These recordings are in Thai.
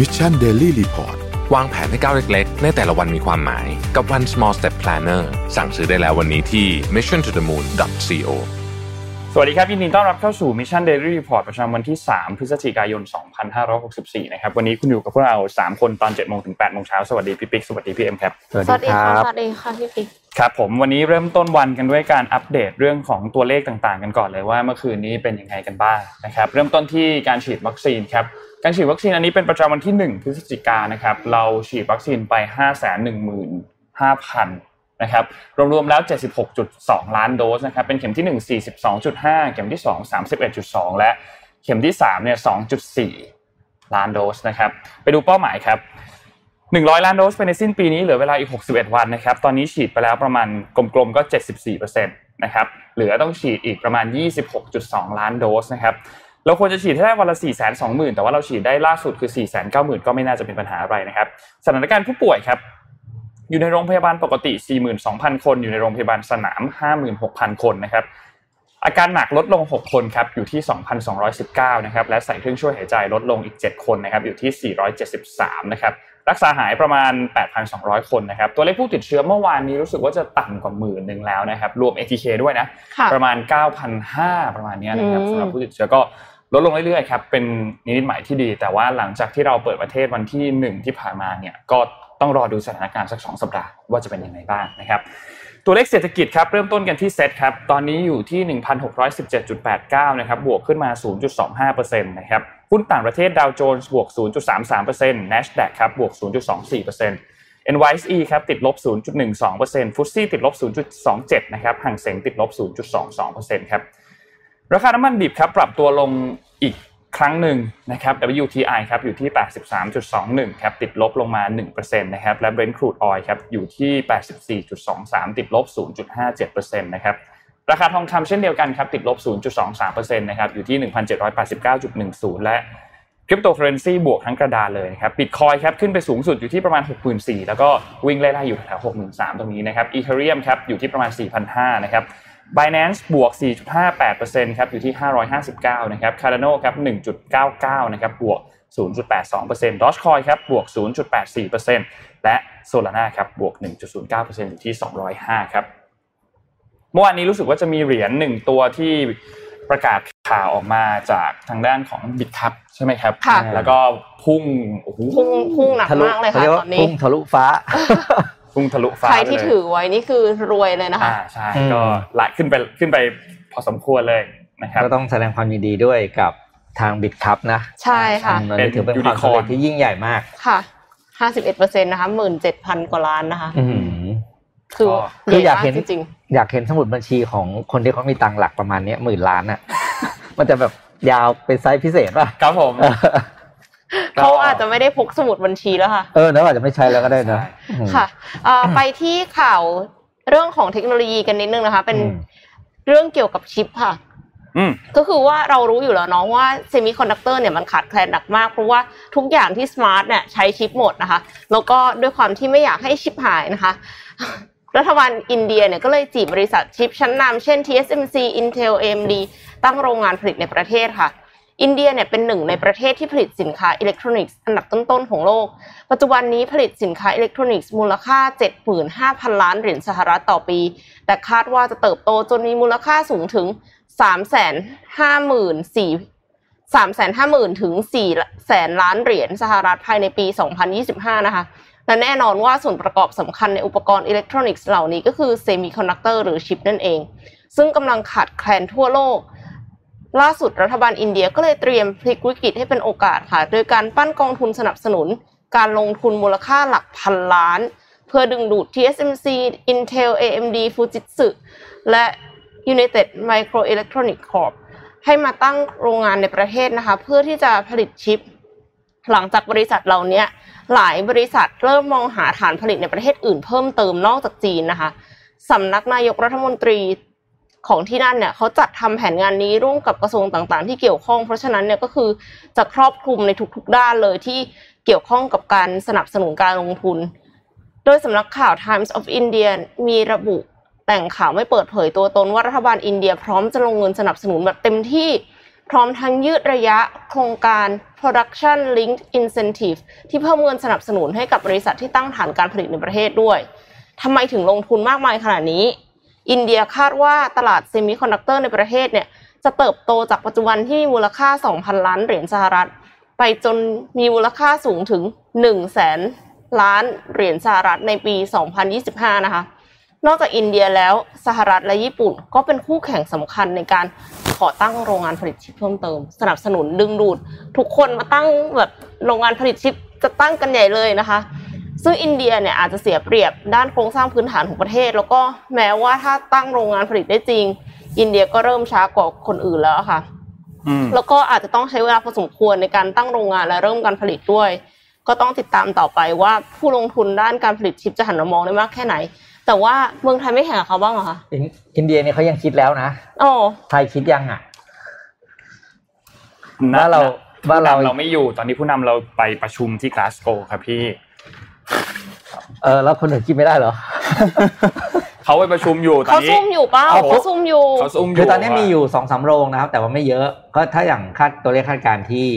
Mission Daily Report วางแผนให้ก้าวเล็กๆ ในแต่ละวันมีความหมายกับ One Small Step Planner สั่งซื้อได้แล้ววันนี้ที่ mission to the moon co สวัสดีครับ ยินดีต้อนรับเข้าสู่ Mission Daily Report ประจำวันที่ 3 พฤศจิกายน 2564 นะครับ วันนี้คุณอยู่กับพวกเรา 3 คนตอน7โมงถึง8โมงเช้า สวัสดีพี่ปิ๊ก สวัสดีพี่เอ็มครับ สวัสดีครับ สวัสดีค่ะพี่ปิ๊ก ครับผม วันนี้เริ่มต้นวันกันด้วยการอัปเดตเรื่องของตัวเลขต่างๆ กันก่อนเลยว่าเมื่อคืนนี้เป็นยังไงกันบ้างนะครับ เริ่มต้นที่การฉีดวัคซีนครับ การฉีดวัคซีนอันนี้เป็นประจำวันที่ 1 พฤศจิกายนนะครับ เราฉีดวัคซีนไป 5 1 5 0 0 0นะครับ รวมๆแล้ว 76.2 ล้านโดสนะครับ เป็นเข็มที่ 1 42.5 เข็มที่ 2 31.2 และเข็มที่3เนี่ย2.4 ล้านโดสนะครับ ไปดูเป้าหมายครับ 100 ล้านโดสไปในสิ้นปีนี้เหลือเวลาอีก 61 วันนะครับ ตอนนี้ฉีดไปแล้วประมาณกลมๆก็ 74%นะครับ เหลือต้องฉีดอีกประมาณ 26.2 ล้านโดสนะครับ เราควรจะฉีดให้ได้วันละ 4 2 0 0 0 0 แต่ว่าเราฉีดได้ล่าสุดคือ 4 9 0 0 0 0 ก็ไม่น่าจะเป็นปัญหาอะไรนะครับ สถานการณ์ผู้ป่วยครับ อยู่ในโรงพยาบาลปกติ 42,000 คน อยู่ในโรงพยาบาลสนาม 56,000 คนนะครับ อาการหนักลดลง 6 คนครับ อยู่ที่ 2,219 นะครับ และใส่เครื่องช่วยหายใจลดลงอีก 7 คนนะครับ อยู่ที่ 473 นะครับ รักษาหายประมาณ 8,200 คนนะครับ ตัวเลขผู้ติดเชื้อเมื่อวานนี้รู้สึกว่าจะต่ำกว่าหมื่นหนึ่งแล้วนะครับ รวม ATK ด้วยนะ ประมาณ 9,500 ประมาณนี้นะครับสำหรับผู้ติดเชื้อก็ ลดลงเรื่อยๆครับเป็นนิมิตหมายที่ดี แต่ว่าหลังจากที่เราเปิดประเทศวันที่ 1 ที่ผ่านมาเนี่ยก็ต้องรอดูสถานการณ์สักสองสัปดาห์ว่าจะเป็นยังไงบ้างนะครับตัวเลขเศรษฐกิจครับเริ่มต้นกันที่เซตครับตอนนี้อยู่ที่ 1,617.89 นะครับบวกขึ้นมา 0.25%นะครับหุ้นต่างประเทศดาวโจนส์บวก 0.33% NASDAQ ครับบวก 0.24% NYSE ครับติดลบ 0.12%ฟุตซี่ติดลบ 0.27 นะครับห่างเสงติดลบ 0.22%ครับ ราคาน้ำมันดิบครับปรับตัวลงอีกครั้งหนึ่งนะครับ WTI ครับอยู่ที่ 83.21 ครับติดลบลงมา 1%นะครับและ Brent crude oil ครับอยู่ที่ 84.23 ติดลบ 0.57%นะครับราคาทองคำเช่นเดียวกันครับติดลบ 0.23%นะครับอยู่ที่ 1,789.10 และคริปโตเคอเรนซีบวกทั้งกระดานเลยครับบิตคอยครับขึ้นไปสูงสุดอยู่ที่ประมาณ 64,000 แล้วก็วิ่งไล่ๆอยู่แถว 63,000 ตรงนี้นะครับอีเทเรียมครับอยู่ที่ประมาณ 4,500 นะครับ Binance บวก 4.58%ครับอยู่ที่ 559 นะครับ Cardano ครับ 1.99 นะครับบวก 0.82% Dogecoin ครับบวก 0.84%และ Solana ครับบวก 1.09%อยู่ที่ 205 ครับเมื่อวานนี้รู้สึกว่าจะมีเหรียญหนึ่งตัวที่ประกาศข่าวออกมาจากทางด้านของบิตครับใช่ไหมครับแล้วก็พุ่งโอ้โหพุ่งพุ่งหนักมากเลยค่ะตอนนี้พุ่งทะลุฟ้า พุ่งทะลุฟ้าใครที่ถือไว้นี่คือรวยเลยนะคะอ่าใช่ก็หลายขึ้นไปขึ้นไปพอสมควรเลยนะครับก็ต้องแสดงความยินดีด้วยกับทางบิตคัพนะ ใช่ค่ะเป็นถือเป็นความสำเร็จที่ยิ่งใหญ่มากค่ะห้าสิบเอ็ดเปอร์เซ็นต์นะคะหมื่นเจ็ดพันกว่าล้านนะคะคือคืออยากเห็นจริงอยากเห็นสมุดบัญชีของคนที่เขามีตังหลักประมาณนี้หมื่นล้านอะ มันจะแบบยาวเป็นไซส์พิเศษป่ะครับผม เขาอาจจะไม่ได้พกสมุดบัญชีแล้วค่ะ เออแล้วอาจจะไม่ใช้แล้วก็ได้นะค่ะไปที่ข่าวเรื่องของเทคโนโลยีกันนิดนึงนะคะ เป็นเรื่องเกี่ยวกับชิปค่ะก็คือว่าเรารู้อยู่แล้วเนาะว่าเซมิคอนดักเตอร์เนี่ยมันขาดแคลนหนักมาก เพราะว่าทุกอย่างที่ smart เนี่ยใช้ชิปหมดนะคะ แล้วก็ด้วยความที่ไม่อยากให้ชิปหายนะคะ รัฐบาลอินเดียเนี่ยก็เลยจีบบริษัทชิปชั้นนำเช่น TSMC Intel AMD ตั้งโรงงานผลิตในประเทศค่ะ อินเดียเนี่ยเป็นหนึ่งในประเทศที่ผลิตสินค้าอิเล็กทรอนิกส์อันดับต้นๆของโลก ปัจจุบันนี้ผลิตสินค้าอิเล็กทรอนิกส์มูลค่า 75,000 ล้านเหรียญสหรัฐต่อปี แต่คาดว่าจะเติบโตจนมีมูลค่าสูงถึง 354 350,000 ถึง 4 แสนล้านเหรียญสหรัฐภายในปี 2025 นะคะ และแน่นอนว่าส่วนประกอบสำคัญในอุปกรณ์อิเล็กทรอนิกส์เหล่านี้ก็คือเซมิคอนดักเตอร์หรือชิปนั่นเอง ซึ่งกำลังขาดแคลนทั่วโลก ล่าสุดรัฐบาลอินเดียก็เลยเตรียมพลิกวิกฤตให้เป็นโอกาสค่ะ โดยการปั้นกองทุนสนับสนุน การลงทุนมูลค่าหลักพันล้าน เพื่อดึงดูด TSMC Intel AMD Fujitsu และ United Microelectronics Corp ให้มาตั้งโรงงานในประเทศนะคะ เพื่อที่จะผลิตชิป หลังจากบริษัทเหล่านี้หลายบริษัทเริ่มมองหาฐานผลิตในประเทศอื่นเพิ่มเติมนอกจากจีนนะคะสำนักนายกรัฐมนตรี ของที่นั่นเนี่ยเขาจัดทำแผนงานนี้ร่วมกับกระทรวงต่างๆ ที่เกี่ยวข้อง เพราะฉะนั้นเนี่ยก็คือจะครอบคลุมในทุกๆด้านเลยที่เกี่ยวข้องกับการสนับสนุนการลงทุน โดยสำนักข่าว Times of India มีระบุแต่งข่าวไม่เปิดเผยตัวตนว่ารัฐบาลอินเดียพร้อมจะลงเงินสนับสนุนแบบเต็มที่พร้อมทั้งยืดระยะโครงการ production linked incentive ที่เพิ่มเงินสนับสนุนให้กับบริษัทที่ตั้งฐานการผลิตในประเทศด้วยทำไมถึงลงทุนมากมายขนาดนี้ อินเดียคาดว่าตลาดเซมิคอนดักเตอร์ในประเทศเนี่ยจะเติบโตจากปัจจุบันที่มูลค่า 2,000 ล้านเหรียญสหรัฐ ไปจนมีมูลค่าสูงถึง1แสนล้านเหรียญสหรัฐในปี 2025 นะคะ นอกจากอินเดียแล้วสหรัฐและญี่ปุ่นก็เป็นคู่แข่งสำคัญในการขอตั้งโรงงานผลิตชิปเพิ่มเติม สนับสนุนดึงดูด ทุกคนมาตั้งแบบโรงงานผลิตชิปจะตั้งกันใหญ่เลยนะคะ ซึ่งอินเดียเนี่ยอาจจะเสียเปรียบด้านโครงสร้างพื้นฐานของประเทศ แล้วก็แม้ว่าถ้าตั้งโรงงานผลิตได้จริง อินเดียก็เริ่มช้ากว่าคนอื่นแล้วค่ะแล้วก็อาจจะต้องใช้เวลาพอสมควรในการตั้งโรงงานและเริ่มการผลิตด้วย ก็ต้องติดตามต่อไปว่าผู้ลงทุนด้านการผลิตชิปจะหันมามองได้มากแค่ไหน แต่ว่าเมืองไทยไม่แข่งกับเขาบ้างเหรอคะอินเดียเนี่ยเขายังคิดแล้วนะอ๋อไทยคิดยังอะว่าเราว่าเราเราไม่อยู่ตอนนี้ผู้นำเราไปประชุมที่กลาสโกครับพี่ เออแล้วคนอื่นคิดไม่ได้เหรอ เขาไปประชุมอยู่ตอนนี้เขาซุ่มอยู่เปล่าเขาซุ่มอยู่ เขาซุ่มอยู่คือตอนนี้มีอยู่สองสาโรงนะครับ แต่ว่าไม่เยอะก็ถ้าอย่างคาดตัวเลขคาดการณ์ที่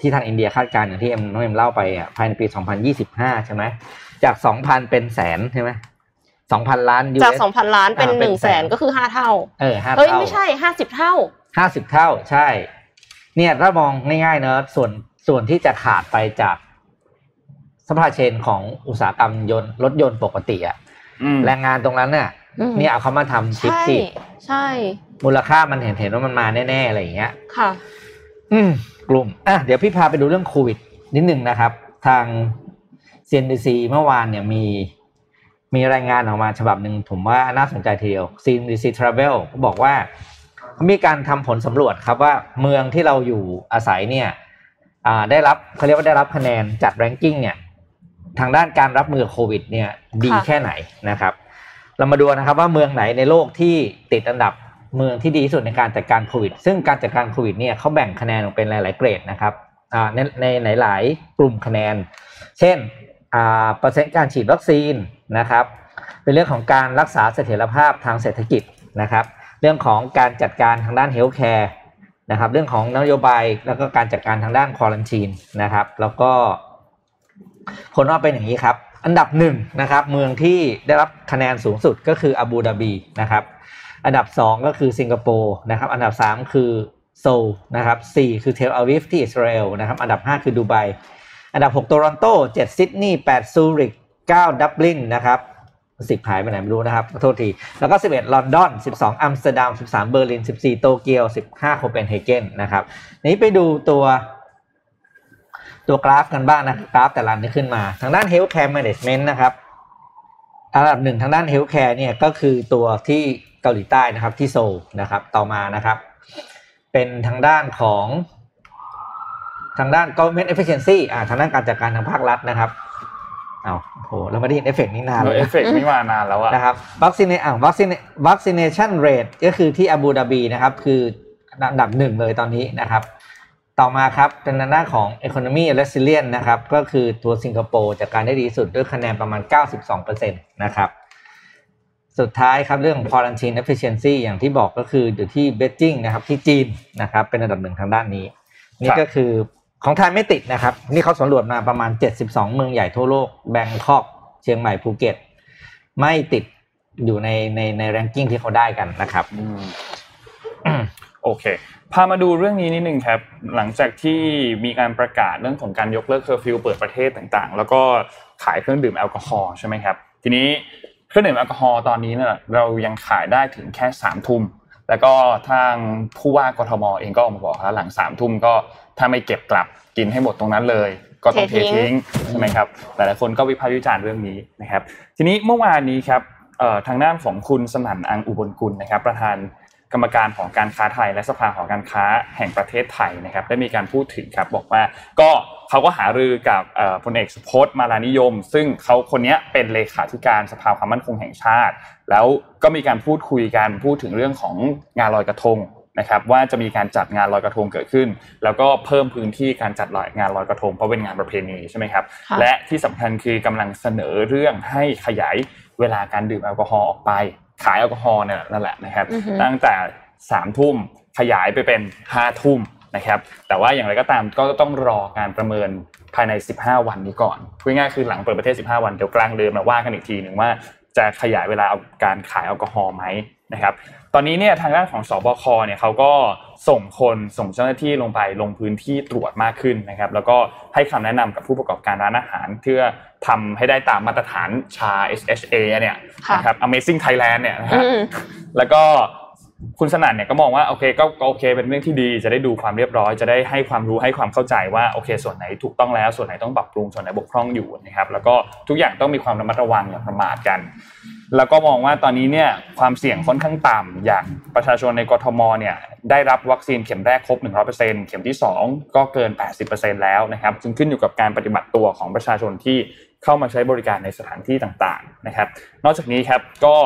ที่ทางอินเดียคาดการณ์อย่างที่เอ็มน้องเอ็มเล่าไปอะภายในปีสองพันยี่สิบห้าใช่ไหมจากสองพันเป็นแสนใช่ไหมสองพันล้านจากสองพันล้านเป็นหนึ่งแสนก็คือห้าเท่าเออห้าเอ้ยไม่ใช่ห้าสิบเท่า ห้าสิบเท่าใช่ เนี่ยถ้ามองง่ายๆเนอะส่วนส่วนที่จะขาดไปจาก สปาเชนของอุตสาหกรรมยนต์รถยนต์ปกติอะแรงงานตรงนั้นเนี่ยเนี่ยเอาเขามาทำชิปสิใช่ มูลค่ามันเห็นเห็นว่ามันมาแน่ๆอะไรอย่างเงี้ยค่ะ อืมกลุ่มอะเดี๋ยวพี่พาไปดูเรื่องโควิดนิดหนึ่งนะครับ ทาง CNBC เมื่อวานเนี่ยมีมีรายงานออกมาฉบับหนึ่งผมว่าน่าสนใจทีเดียว CNBC Travel บอกว่าเขามีการทำผลสำรวจครับว่าเมืองที่เราอยู่อาศัยเนี่ยได้รับเขาเรียกว่าได้รับคะแนนจัดแรงกิ้งเนี่ย ทางด้านการรับมือโควิดเนี่ยดีแค่ไหนนะครับ เรามาดูนะครับว่าเมืองไหนในโลกที่ติดอันดับเมืองที่ดีที่สุดในการจัดการโควิด ซึ่งการจัดการโควิดเนี่ยเขาแบ่งคะแนนออกเป็นหลาย ๆ เกรดนะครับในในในหลายกลุ่มคะแนน เช่นเปอร์เซ็นต์การฉีดวัคซีนนะครับ เป็นเรื่องของการรักษาเสถียรภาพทางเศรษฐกิจนะครับ เรื่องของการจัดการทางด้าน healthcare นะครับ เรื่องของนโยบายแล้วก็การจัดการทางด้าน quarantine นะครับ แล้วก็ ผลออกเป็นอย่างนี้ครับ อันดับหนึ่งนะครับ เมืองที่ได้รับคะแนนสูงสุดก็คืออาบูดาบีนะครับ อันดับสองก็คือสิงคโปร์นะครับ อันดับสามคือโซลนะครับสี่คือเทลอาวิฟที่อิสราเอลนะครับ อันดับห้าคือดูไบ อันดับหกโตรอนโตเจ็ดซิดนีย์แปดซูริกเก้าดับลินนะครับสิบหายไปไหนไม่รู้นะครับขอโทษที แล้วก็สิบเอ็ดลอนดอนสิบสองอัมสเตอร์ดัมสิบสามเบอร์ลินสิบสี่โตเกียวสิบห้าโคเปนเฮเกนนะครับ นี้ไปดูตัว ตัวกราฟกันบ้างนะกราฟแต่ละนี้ขึ้นมา ทางด้าน healthcare management นะครับอันดับหนึ่งทางด้าน healthcare เนี่ยก็คือตัวที่เกาหลีใต้นะครับที่โซลนะครับต่อมานะครับ เป็นทางด้านของทางด้าน government efficiency อ่าทางด้านการจัดการทางภาครัฐนะครับเอาโหเราไม่ได้เห็นเอฟเฟกต์นี้นานเลยเอฟเฟกต์ไม่มานานแล้วอะนะครับวัคซีนอ่าวัคซีน vaccination rate ก็คือที่อาบูดาบีนะครับ คืออันดับหนึ่งเลยตอนนี้นะครับ ต่อมาครับเป็นหน้าของ Economy Resilient นะครับ ก็คือตัวสิงคโปร์จากการได้ดีสุดด้วยคะแนนประมาณ 92%นะครับ สุดท้ายครับเรื่อง Quarantine Efficiency อย่างที่บอกก็คืออยู่ที่เบจิงนะครับที่จีนนะครับเป็นอันดับหนึ่งทางด้านนี้ นี่ก็คือของไทยไม่ติดนะครับ นี่เขาสำรวจมาประมาณ 72 เมืองใหญ่ทั่วโลก Bangkok เชียงใหม่ภูเก็ต ไม่ติดอยู่ในในใน ranking ที่เขาได้กันนะครับโอเค พามาดูเรื่องนี้นิดนึงครับ หลังจากที่มีการประกาศเรื่องของการยกเลิกเคอร์ฟิวเปิดประเทศต่างๆ แล้วก็ขายเครื่องดื่มแอลกอฮอล์ใช่ไหมครับ ทีนี้เครื่องดื่มแอลกอฮอล์ตอนนี้เนี่ยเรายังขายได้ถึงแค่สามทุ่มแล้วก็ทางผู้ว่ากทมเองก็ออกมาบอกแล้วหลังสามทุ่มก็ถ้าไม่เก็บกลับกินให้หมดตรงนั้นเลย ก็ต้องเททิ้งใช่ไหมครับหลายๆคนก็วิพากษ์วิจารณ์เรื่องนี้นะครับ ทีนี้เมื่อวานนี้ครับทางด้านของคุณสนั่นอังอุบลกุลนะครับ ประธาน กรรมการของการค้าไทย และสภาของการค้าแห่งประเทศไทยนะครับได้มีการพูดถึงครับบอกว่าก็เขาก็หารือกับพลเอกสุพจน์มาลานิยม ซึ่งเขาคนนี้เป็นเลขาธิการสภาความมั่นคงแห่งชาติ แล้วก็มีการพูดคุยกันพูดถึงเรื่องของงานลอยกระทงนะครับว่าจะมีการจัดงานลอยกระทงเกิดขึ้น แล้วก็เพิ่มพื้นที่การจัดลอยงานลอยกระทงเพราะเป็นงานประเพณีใช่ไหมครับและที่สำคัญคือกำลังเสนอเรื่องให้ขยายเวลาการดื่มแอลกอฮอล์ออกไป ขายแอลกอฮอล์เนี่ยนั่นแหละนะครับ ตั้งแต่สามทุ่มขยายไปเป็นห้าทุ่มนะครับ แต่ว่าอย่างไรก็ตามก็ต้องรอการประเมินภายใน 15 วันนี้ก่อนพูดง่ายๆคือหลังเปิดประเทศ 15 วันเดี๋ยวกลางเดือนมาว่ากันอีกทีหนึ่งว่าจะขยายเวลาเอาการขายแอลกอฮอล์ไหมนะครับ ตอนนี้เนี่ยทางด้านของสบคเนี่ยเขาก็ส่งคนส่งเจ้าหน้าที่ลงไปลงพื้นที่ตรวจมากขึ้นนะครับ แล้วก็ให้คำแนะนำกับผู้ประกอบการร้านอาหาร เพื่อทำให้ได้ตามมาตรฐานชา SHA เนี่ยค่ะนะครับ Amazing Thailand เนี่ยนะฮะอืมแล้วก็คุณสนั่นเนี่ยก็มองว่าโอเคก็ก็โอเค เป็นเรื่องที่ดี จะได้ดูความเรียบร้อย จะได้ให้ความรู้ให้ความเข้าใจว่าโอเค ส่วนไหนถูกต้องแล้ว ส่วนไหนต้องปรับปรุงส่วนไหนบกพร่องอยู่นะครับ แล้วก็ทุกอย่างต้องมีความระมัดระวังอย่าประมาทกัน แล้วก็มองว่าตอนนี้เนี่ยความเสี่ยงค่อนข้างต่ำอย่างประชาชนในกทมเนี่ยได้รับวัคซีนเข็มแรกครบ 100%เข็มที่ 2 ก็เกิน 80%แล้วนะครับจึงขึ้นอยู่กับการปฏิบัติตัวของประชาชนที่เข้ามาใช้บริการในสถานที่ต่างๆนะครับ นอกจากนี้ครับก็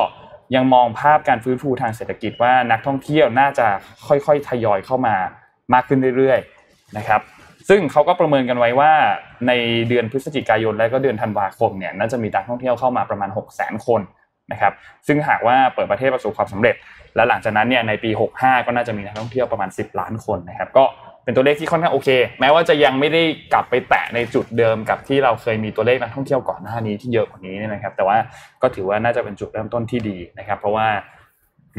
ยังมองภาพการฟื้นฟูทางเศรษฐกิจว่านักท่องเที่ยวน่าจะค่อยๆทยอยเข้ามามากขึ้นเรื่อยๆนะครับซึ่งเขาก็ประเมินกันไว้ว่าในเดือนพฤศจิกายนและก็เดือนธันวาคมเนี่ยน่าจะมีนักท่องเที่ยวเข้ามาประมาณ 6 0 0 0 0 0 คน นะครับซึ่งหากว่าเปิดประเทศประสบความสำเร็จ และหลังจากนั้นเนี่ยในปี 65 ก็น่าจะมีนักท่องเที่ยวประมาณ 10 ล้านคนนะครับก็เป็นตัวเลขที่ค่อนข้างโอเค แม้ว่าจะยังไม่ได้กลับไปแตะในจุดเดิมกับที่เราเคยมีตัวเลขนักท่องเที่ยวก่อนหน้านี้ที่เยอะกว่านี้เนี่ยนะครับ แต่ว่าก็ถือว่าน่าจะเป็นจุดเริ่มต้นที่ดีนะครับ เพราะว่า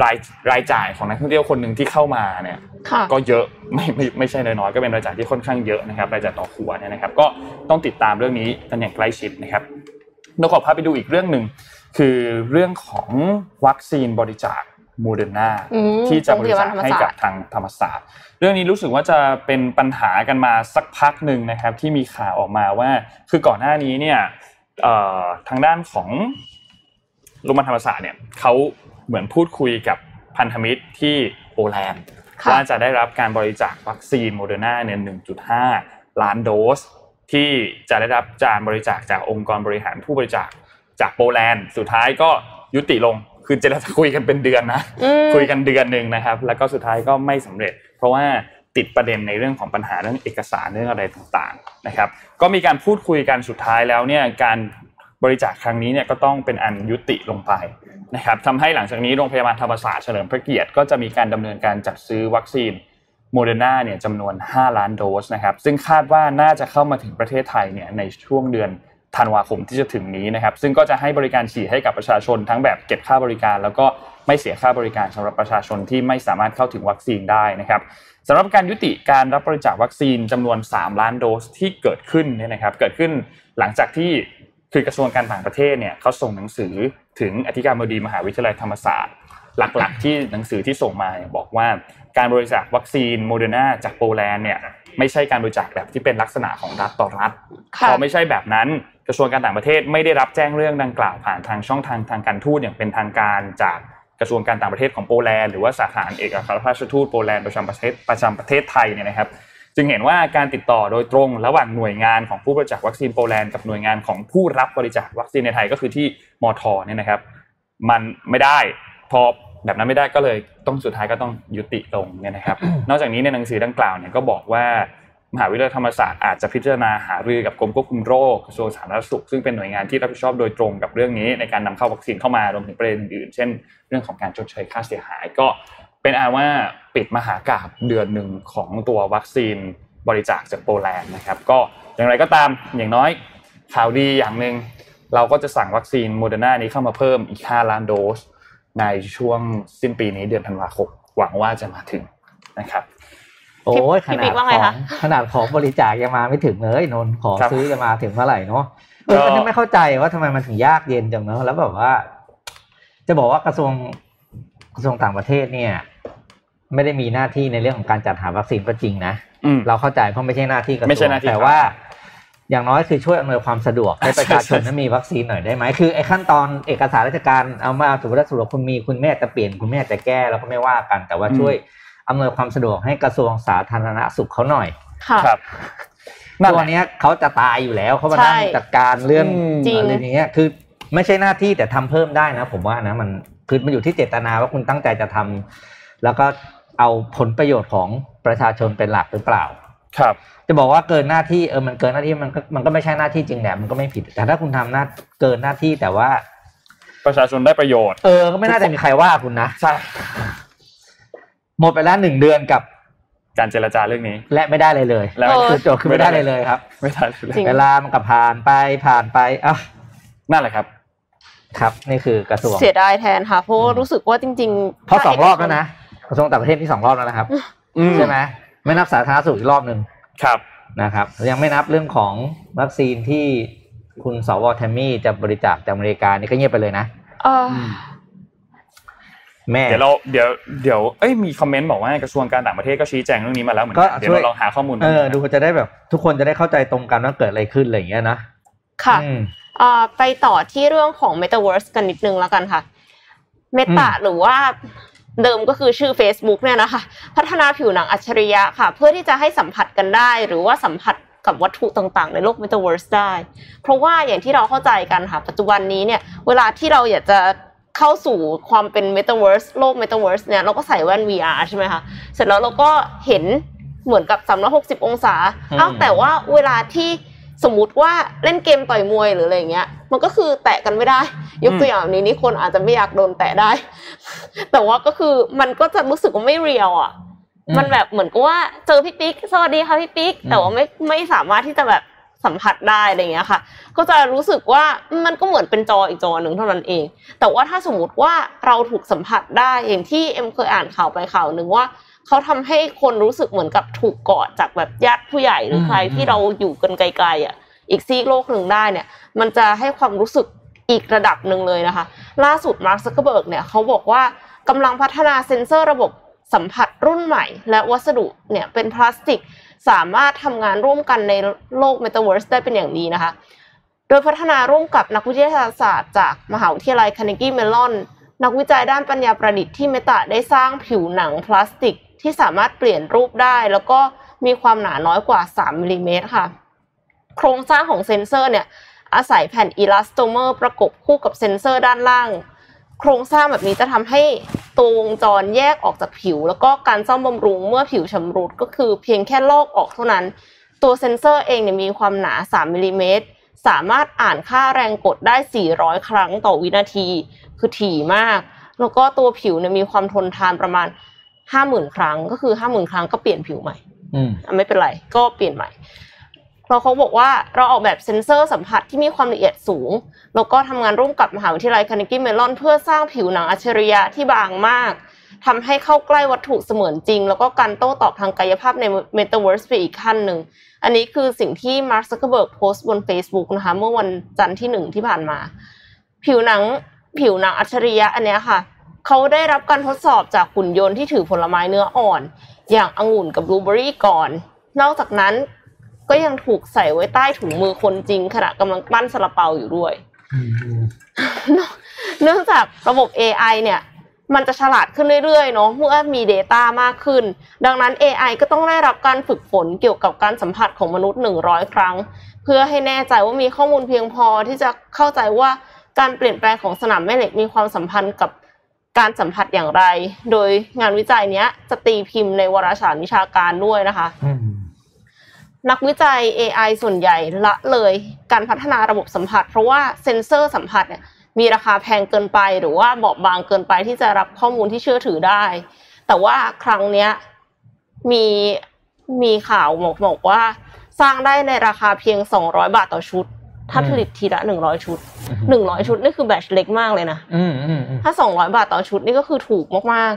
รายรายจ่ายของนักท่องเที่ยวคนหนึ่งที่เข้ามาเนี่ยค่ะก็เยอะไม่ไม่ไม่ใช่น้อยๆก็เป็นรายจ่ายที่ค่อนข้างเยอะนะครับรายจ่ายต่อหัวเนี่ยนะครับ ก็ต้องติดตามเรื่องนี้กันอย่างใกล้ชิดนะครับเราขอพาไปดูอีกเรื่องหนึ่ง คือเรื่องของวัคซีนบริจาคโมเดอร์นาอืมที่จะบริจาคให้โรงพยาบาลธรรมศาสตร์กับทางธรรมศาสตร์ เรื่องนี้รู้สึกว่าจะเป็นปัญหากันมาสักพักหนึ่งนะครับ ที่มีข่าวออกมาว่า คือก่อนหน้านี้เนี่ยเอ่อทางด้านของโรงพยาบาลธรรมศาสตร์เนี่ยเขาเหมือนพูดคุยกับพันธมิตรที่โปแลนด์ค่ะว่าจะได้รับการบริจาควัคซีนโมเดอร์นาเนี่ย 1.5 ล้านโดส ที่จะได้รับการบริจาคจากองค์กรบริหารผู้บริจาค จากโปแลนด์สุดท้ายก็ยุติลงคือเจรจาคุยกันเป็นเดือนนะอืมคุยกันเดือนหนึ่งนะครับ แล้วก็สุดท้ายก็ไม่สำเร็จ เพราะว่าติดประเด็นในเรื่องของปัญหาเรื่องเอกสารเรื่องอะไรต่างๆนะครับ ก็มีการพูดคุยกันสุดท้ายแล้วเนี่ยการบริจาคครั้งนี้เนี่ยก็ต้องเป็นอันยุติลงไปนะครับทำให้หลังจากนี้โรงพยาบาลธรรมศาสตร์เฉลิมพระเกียรติก็จะมีการดำเนินการจัดซื้อวัคซีนโมเดอร์นาเนี่ยจำนวน 5 ล้านโดสนะครับซึ่งคาดว่าน่าจะเข้ามาถึงประเทศไทยเนี่ยในช่วงเดือน ธันวาคมที่จะถึงนี้นะครับ ซึ่งก็จะให้บริการฉีดให้กับประชาชนทั้งแบบเก็บค่าบริการ แล้วก็ไม่เสียค่าบริการสำหรับประชาชนที่ไม่สามารถเข้าถึงวัคซีนได้นะครับสำหรับการยุติการรับบริจาควัคซีนจำนวน 3 ล้านโดสที่เกิดขึ้นเนี่ยนะครับ เกิดขึ้นหลังจากที่คือกระทรวงการต่างประเทศเนี่ยเขาส่งหนังสือถึงอธิการบดีมหาวิทยาลัยธรรมศาสตร์ หลักๆ ที่หนังสือที่ส่งมาเนี่ยบอกว่าการบริจาควัคซีนโมเดอร์นาจากโปแลนด์เนี่ยไม่ใช่การบริจาคแบบที่เป็นลักษณะของรัฐต่อรัฐค่ะพอไม่ใช่แบบนั้นก ระทรวงการต่างประเทศไม่ได้รับแจ้งเรื่องดังกล่าวผ่านทางช่องทางทางการทูตอย่างเป็นทางการจากกระทรวงการต่างประเทศของโปแลนด์หรือว่าสถานเอกอัครราชทูตโปแลนด์ประจำประเทศประจำประเทศไทยเนี่ยนะครับ จึงเห็นว่าการติดต่อโดยตรงระหว่างหน่วยงานของผู้บริจาควัคซีนโปแลนด์กับหน่วยงานของผู้รับบริจาควัคซีนในไทยก็คือที่มธ.เนี่ยนะครับ มันไม่ได้พอแบบนั้นไม่ได้ก็เลยต้องสุดท้ายก็ต้องยุติลงเนี่ยนะครับ นอกจากนี้ในหนังสือดังกล่าวเนี่ยก็บอกว่า มหาวิทยาลัยธรรมศาสตร์อาจจะพิจารณาหารือกับกรมควบคุมโรคกระทรวงสาธารณสุขซึ่งเป็นหน่วยงานที่รับผิดชอบโดยตรงกับเรื่องนี้ในการนำเข้าวัคซีนเข้ามารวมถึงประเด็นอื่นเช่น เรื่องของการชดเชยค่าเสียหายก็เป็นอาว่าปิดมหากาพย์เดือนหนึ่งของตัววัคซีนบริจาคจากโปแลนด์นะครับ ก็อย่างไรก็ตามอย่างน้อยข่าวดีอย่างหนึ่งเราก็จะสั่งวัคซีนโมเดอร์นานี้เข้ามาเพิ่มอีก 5 ล้านโดส ในช่วงสิ้นปีนี้เดือนธันวาคมหวังว่าจะมาถึงนะครับ โอ้ยขพี่นาปิ๊ดกว่าขไงองคะขนาดของบริจาคยังมาไม่ถึงเลยนนท์ขอครับซื้อจะมาถึงเมื่อไหร่เนาะเออก็ก็ไม่เข้าใจว่าทำไมมันถึงยากเย็นจังเนาะแล้วแบบว่า จะบอกว่ากระทรวงกระทรวงต่างประเทศเนี่ย ไม่ได้มีหน้าที่ในเรื่องของการจัดหาวัคซีนก็จริงนะอืมเราเข้าใจเพราะไม่ใช่หน้าที่กระทรวงไม่ใช่หน้าที่แต่ว่า อย่างน้อยคือช่วยอำนวยความสะดวกให้ประชาชนใช่ใช่นั้นมีวัคซีนหน่อยได้ไหมคือไอ้ขั้นตอนเอกสารราชการเอามาสมมติว่าสมมติว่าคุณมีคุณแม่จะเปลี่ยนคุณแม่จะแก้เราก็ไม่ว่ากันแต่ว่าช่วย อำนวยความสะดวกให้กระทรวงสาธารณสุขเขาหน่อยค่ะครับนั่นแหตัวละเนี้ยเขาจะตายอยู่แล้วเขามานั่งใช่จัดการเรื่องอืมจริงอะไรอย่างเงี้ยคือไม่ใช่หน้าที่แต่ทำเพิ่มได้นะ ผมว่านะมันคือมันอยู่ที่เจตนาว่าคุณตั้งใจจะทำแล้วก็เอาผลประโยชน์ของประชาชนเป็นหลักหรือเปล่า ครับ จะบอกว่าเกินหน้าที่เออมันเกินหน้าที่มันก็มันก็ไม่ใช่หน้าที่จริงแหละมันก็ไม่ผิด แต่ถ้าคุณทำหน้าเกินหน้าที่แต่ว่า ประชาชนได้ประโยชน์ เออก็ไม่น่าจะมีใครว่าคุณนะใช่ หมดไปแล้วหนึ่งเดือนกับการเจรจาเรื่องนี้ และไม่ได้เลยเลยแล้วเออคือโจทย์คือไม่ได้เลยเลยครับ ไม่ทันเลยจริงเวลามันก็ผ่านไปผ่านไปอะนั่นแหละครับ ครับนี่คือกระทรวงเสียดายแทนค่ะเพราะว่ารู้สึกว่าจริงๆเพราะสองรอบแล้วนะกระทรวงต่างประเทศที่สองรอบแล้วนะครับอืมใช่ไหมไม่นับสาธารณสุขอีกรอบหนึ่งครับนะครับ ยังไม่นับเรื่องของวัคซีนที่คุณสวแทมมี่จะบริจาคจากอเมริกานี่ก็เงียบไปเลยนะเอออ แม่เดี๋ยวเราเดี๋ยวเดี๋ยวเอ้ยมีคอมเมนต์บอกว่ากระทรวงการต่างประเทศก็ชี้แจงเรื่องนี้มาแล้วเหมือนก็กันเดี๋ยวช่วยเราลองหาข้อมูลเออกันดูจะได้แบบ ทุกคนจะได้เข้าใจตรงกันว่าเกิดอะไรขึ้นอะไรอย่างเงี้ยนะค่ะอืมเอ่อไปต่อที่เรื่องของ Metaverse กันนิดนึงแล้วกันค่ะ Meta อืมหรือว่าเดิมก็คือชื่อ Facebook เนี่ยนะคะ พัฒนาผิวหนังอัจฉริยะค่ะ เพื่อที่จะให้สัมผัสกันได้ หรือว่าสัมผัสกับวัตถุต่างๆ ในโลก Metaverse ได้ เพราะว่าอย่างที่เราเข้าใจกันค่ะ ปัจจุบันนี้เนี่ย เวลาที่เราอยากจะ เข้าสู่ความเป็น Metaverse โลก Metaverse เนี่ยเราก็ใส่แว่น VR ใช่ไหมคะเสร็จแล้วเราก็เห็นเหมือนกับ 360 องศาอืมอ้าวแต่ว่าเวลาที่สมมุติว่าเล่นเกมต่อยมวยหรืออะไรอย่างเงี้ย มันก็คือแตะกันไม่ได้ ยกตัวอย่างแบบนี้นี่คนอาจจะไม่อยากโดนแตะได้ แต่ว่าก็คือมันก็จะรู้สึกว่าไม่เรียวอะอืมมันแบบเหมือนกับว่าเจอพี่ปิ๊กสวัสดีค่ะพี่ปิ๊กอืมแต่ว่าไม่ไม่สามารถที่จะแบบ สัมผัสได้อะไรเงี้ยค่ะ ก็จะรู้สึกว่ามันก็เหมือนเป็นจออีกจอหนึ่งเท่านั้นเอง แต่ว่าถ้าสมมติว่าเราถูกสัมผัสได้อย่างที่เอ็มเคยอ่านข่าวไปข่าวหนึ่งว่าเขาทำให้คนรู้สึกเหมือนกับถูกกอดจากแบบญาติผู้ใหญ่หรือใครที่เราอยู่กันไกลๆอะอีกซีกโลกหนึ่งได้เนี่ย มันจะให้ความรู้สึกอีกระดับหนึ่งเลยนะคะ ล่าสุดมาร์คซักเคอร์เบิร์กเนี่ยเขาบอกว่ากำลังพัฒนาเซ็นเซอร์ระบบสัมผัสรุ่นใหม่ และวัสดุเนี่ยเป็นพลาสติก สามารถทำงานร่วมกันในโลก Metaverse ได้เป็นอย่างดีนะคะ โดยพัฒนาร่วมกับนักวิทยาศาสตร์จากมหาวิทยาลัยคาร์เนกี้เมลอน นักวิจัยด้านปัญญาประดิษฐ์ที่เมตาได้สร้างผิวหนังพลาสติก ที่สามารถเปลี่ยนรูปได้ แล้วก็มีความหนาน้อยกว่า 3มิลลิเมตรค่ะ โครงสร้างของเซนเซอร์เนี่ยอาศัยแผ่น elastomer ประกบคู่กับเซ็นเซอร์ด้านล่าง โครงสร้างแบบนี้จะทำให้ตัววงจรแยกออกจากผิว แล้วก็การซ่อมบำรุงเมื่อผิวชำรุดก็คือเพียงแค่ลอกออกเท่านั้น ตัวเซ็นเซอร์เองเนี่ยมีความหนา 3มิลลิเมตรสามารถอ่านค่าแรงกดได้ 400 ครั้งต่อวินาที คือถี่มาก แล้วก็ตัวผิวเนี่ยมีความทนทานประมาณ 50,000 ครั้ง ก็คือ 50,000 ครั้งก็เปลี่ยนผิวใหม่ อืมอะไม่เป็นไร ก็เปลี่ยนใหม่เพ ราะเขาบอกว่าเราออกแบบเซ็นเซอร์สัมผัสที่มีความละเอียดสูง แล้วก็ทำงานร่วมกับมหาวิทยาลัยคาร์เนกีเมลอนเพื่อสร้างผิวหนังอัจฉริยะที่บางมากทำให้เข้าใกล้วัตถุเสมือนจริง แล้วก็การโต้ตอบทางกายภาพใน Metaverse ไปอีกขั้นหนึ่ง อันนี้คือสิ่งที่มาร์คซักเคอร์เบิร์กโพสต์บน Facebook นะคะเมื่อวันจันทร์ที่หนึ่งที่ผ่านมา ผิวหนังผิวหนังอัจฉริยะอันนี้ค่ะเขาได้รับการทดสอบจากหุ่นยนต์ที่ถือผลไม้เนื้ออ่อน อย่างองุ่นกับบลูเบอรี่ก่อน นอกจากนั้น ก็ยังถูกใส่ไว้ใต้ถุงมือคนจริงขณะกำลังปั้นซาลาเปาอยู่ด้วย เนื่องจากระบบ AI เนี่ยมันจะฉลาดขึ้นเรื่อยๆเนาะเมื่อมี Data มากขึ้น ดังนั้น AI ก็ต้องได้รับการฝึกฝนเกี่ยวกับการสัมผัสของมนุษย์ 100 ครั้ง เพื่อให้แน่ใจว่ามีข้อมูลเพียงพอที่จะเข้าใจว่าการเปลี่ยนแปลงของสนามแม่เหล็กมีความสัมพันธ์กับการสัมผัสอย่างไร โดยงานวิจัยเนี้ยจะตีพิมพ์ในวารสารวิชาการด้วยนะคะอืม นักวิจัย AI ส่วนใหญ่ละเลยการพัฒนาระบบสัมผัส เพราะว่าเซ็นเซอร์สัมผัสเนี่ยมีราคาแพงเกินไป หรือว่าบอบบางเกินไปที่จะรับข้อมูลที่เชื่อถือได้ แต่ว่าครั้งเนี้ยมีมีข่าวบอกบอกว่า สร้างได้ในราคาเพียง 200 บาทต่อชุด ถ้าอืมผลิตทีละ100 ชุดอืม100 ชุดนี่คือแบตเล็กมากเลยนะอืมอืมอืมถ้า 200 บาทต่อชุดนี่ก็คือถูกมาก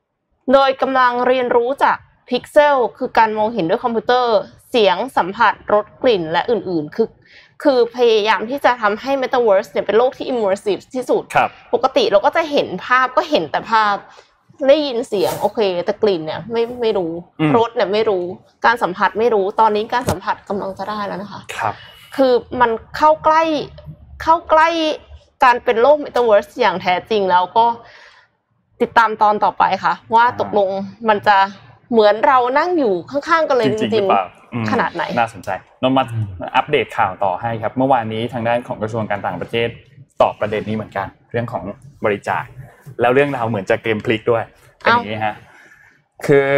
ๆ โดยกำลังเรียนรู้จากพิกเซลคือการมองเห็นด้วยคอมพิวเตอร์ เสียงสัมผัสรสกลิ่นและอื่นๆ คือคือพยายามที่จะทำให้ Metaverse เนี่ยเป็นโลกที่ immersive ที่สุดครับปกติเราก็จะเห็นภาพก็เห็นแต่ภาพได้ยินเสียงโอเค แต่กลิ่นเนี่ยไม่ไม่รู้อืมรสเนี่ยไม่รู้ การสัมผัสไม่รู้ตอนนี้การสัมผัสกำลังจะได้แล้วนะคะครับ คือมันเข้าใกล้เข้าใกล้การเป็นโลก Metaverse อย่างแท้จริงแล้วก็ติดตามตอนต่อไปค่ะ ว่าอ่าตกลงมันจะเหมือนเรานั่งอยู่ข้างๆกันเลยจจริง ๆหริรืงอเปล่าอืมขนาดไหน น่าสนใจนนท์มาอัปเดตข่าวต่อให้ครับ เมื่อวานนี้ทางด้านของกระทรวงการต่างประเทศตอบประเด็นนี้เหมือนกัน เรื่องของบริจาค แล้วเรื่องราวเหมือนจะเกมพลิกด้วยเป็นอย่างนี้ฮะคือ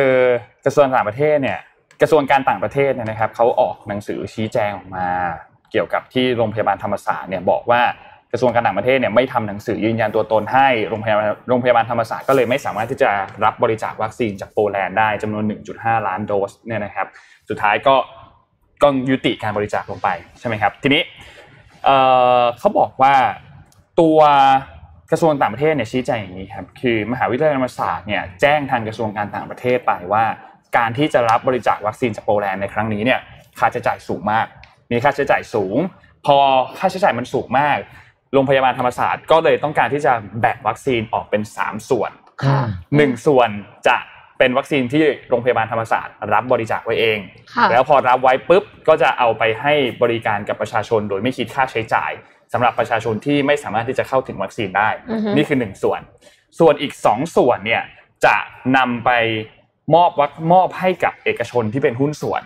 กระทรวงต่างประเทศเนี่ย กระทรวงการต่างประเทศเนี่ยนะครับเขาออกหนังสือชี้แจงออกมา เกี่ยวกับที่โรงพยาบาลธรรมศาสตร์เนี่ยบอกว่ากระทรวงการต่างประเทศเนี่ยไม่ทำหนังสือยืนยันตัวตนให้โรงพยาบาลโรงพยาบาลธรรมศาสตร์ก็เลยไม่สามารถที่จะรับบริจาควัคซีนจากโปแลนด์ได้จำนวน 1.5 ล้านโดสเนี่ยนะครับ สุดท้ายก็ก็ยุติการบริจาคลงไปใช่ไหมครับ ทีนี้เขาบอกว่าตัวกระทรวงต่างประเทศเนี่ยชี้แจงอย่างนี้ครับคือมหาวิทยาลัยธรรมศาสตร์เนี่ยแจ้งทางกระทรวงการต่างประเทศไปว่า การที่จะรับบริจาควัคซีนจากโปแลนด์ในครั้งนี้เนี่ยค่าใช้จ่ายสูงมาก มีค่าใช้จ่ายสูง พอค่าใช้จ่ายมันสูงมากโรงพยาบาลธรรมศาสตร์ก็เลยต้องการที่จะแบ่งวัคซีนออกเป็น 3 ส่วนหนึ่งส่วนจะ เป็นวัคซีนที่โรงพยาบาลธรรมศาสตร์รับบริจาคไว้เอง แล้วพอรับไว้ปุ๊บก็จะเอาไปให้บริการกับประชาชน โดยไม่คิดค่าใช้จ่ายสำหรับประชาชนที่ไม่สามารถที่จะเข้าถึงวัคซีนได้ นี่คือหนึ่งส่วน ส่วนอีกสองส่วนเนี่ยจะนำไปมอบวัคมอบให้กับเอกชนที่เป็นหุ้นส่วน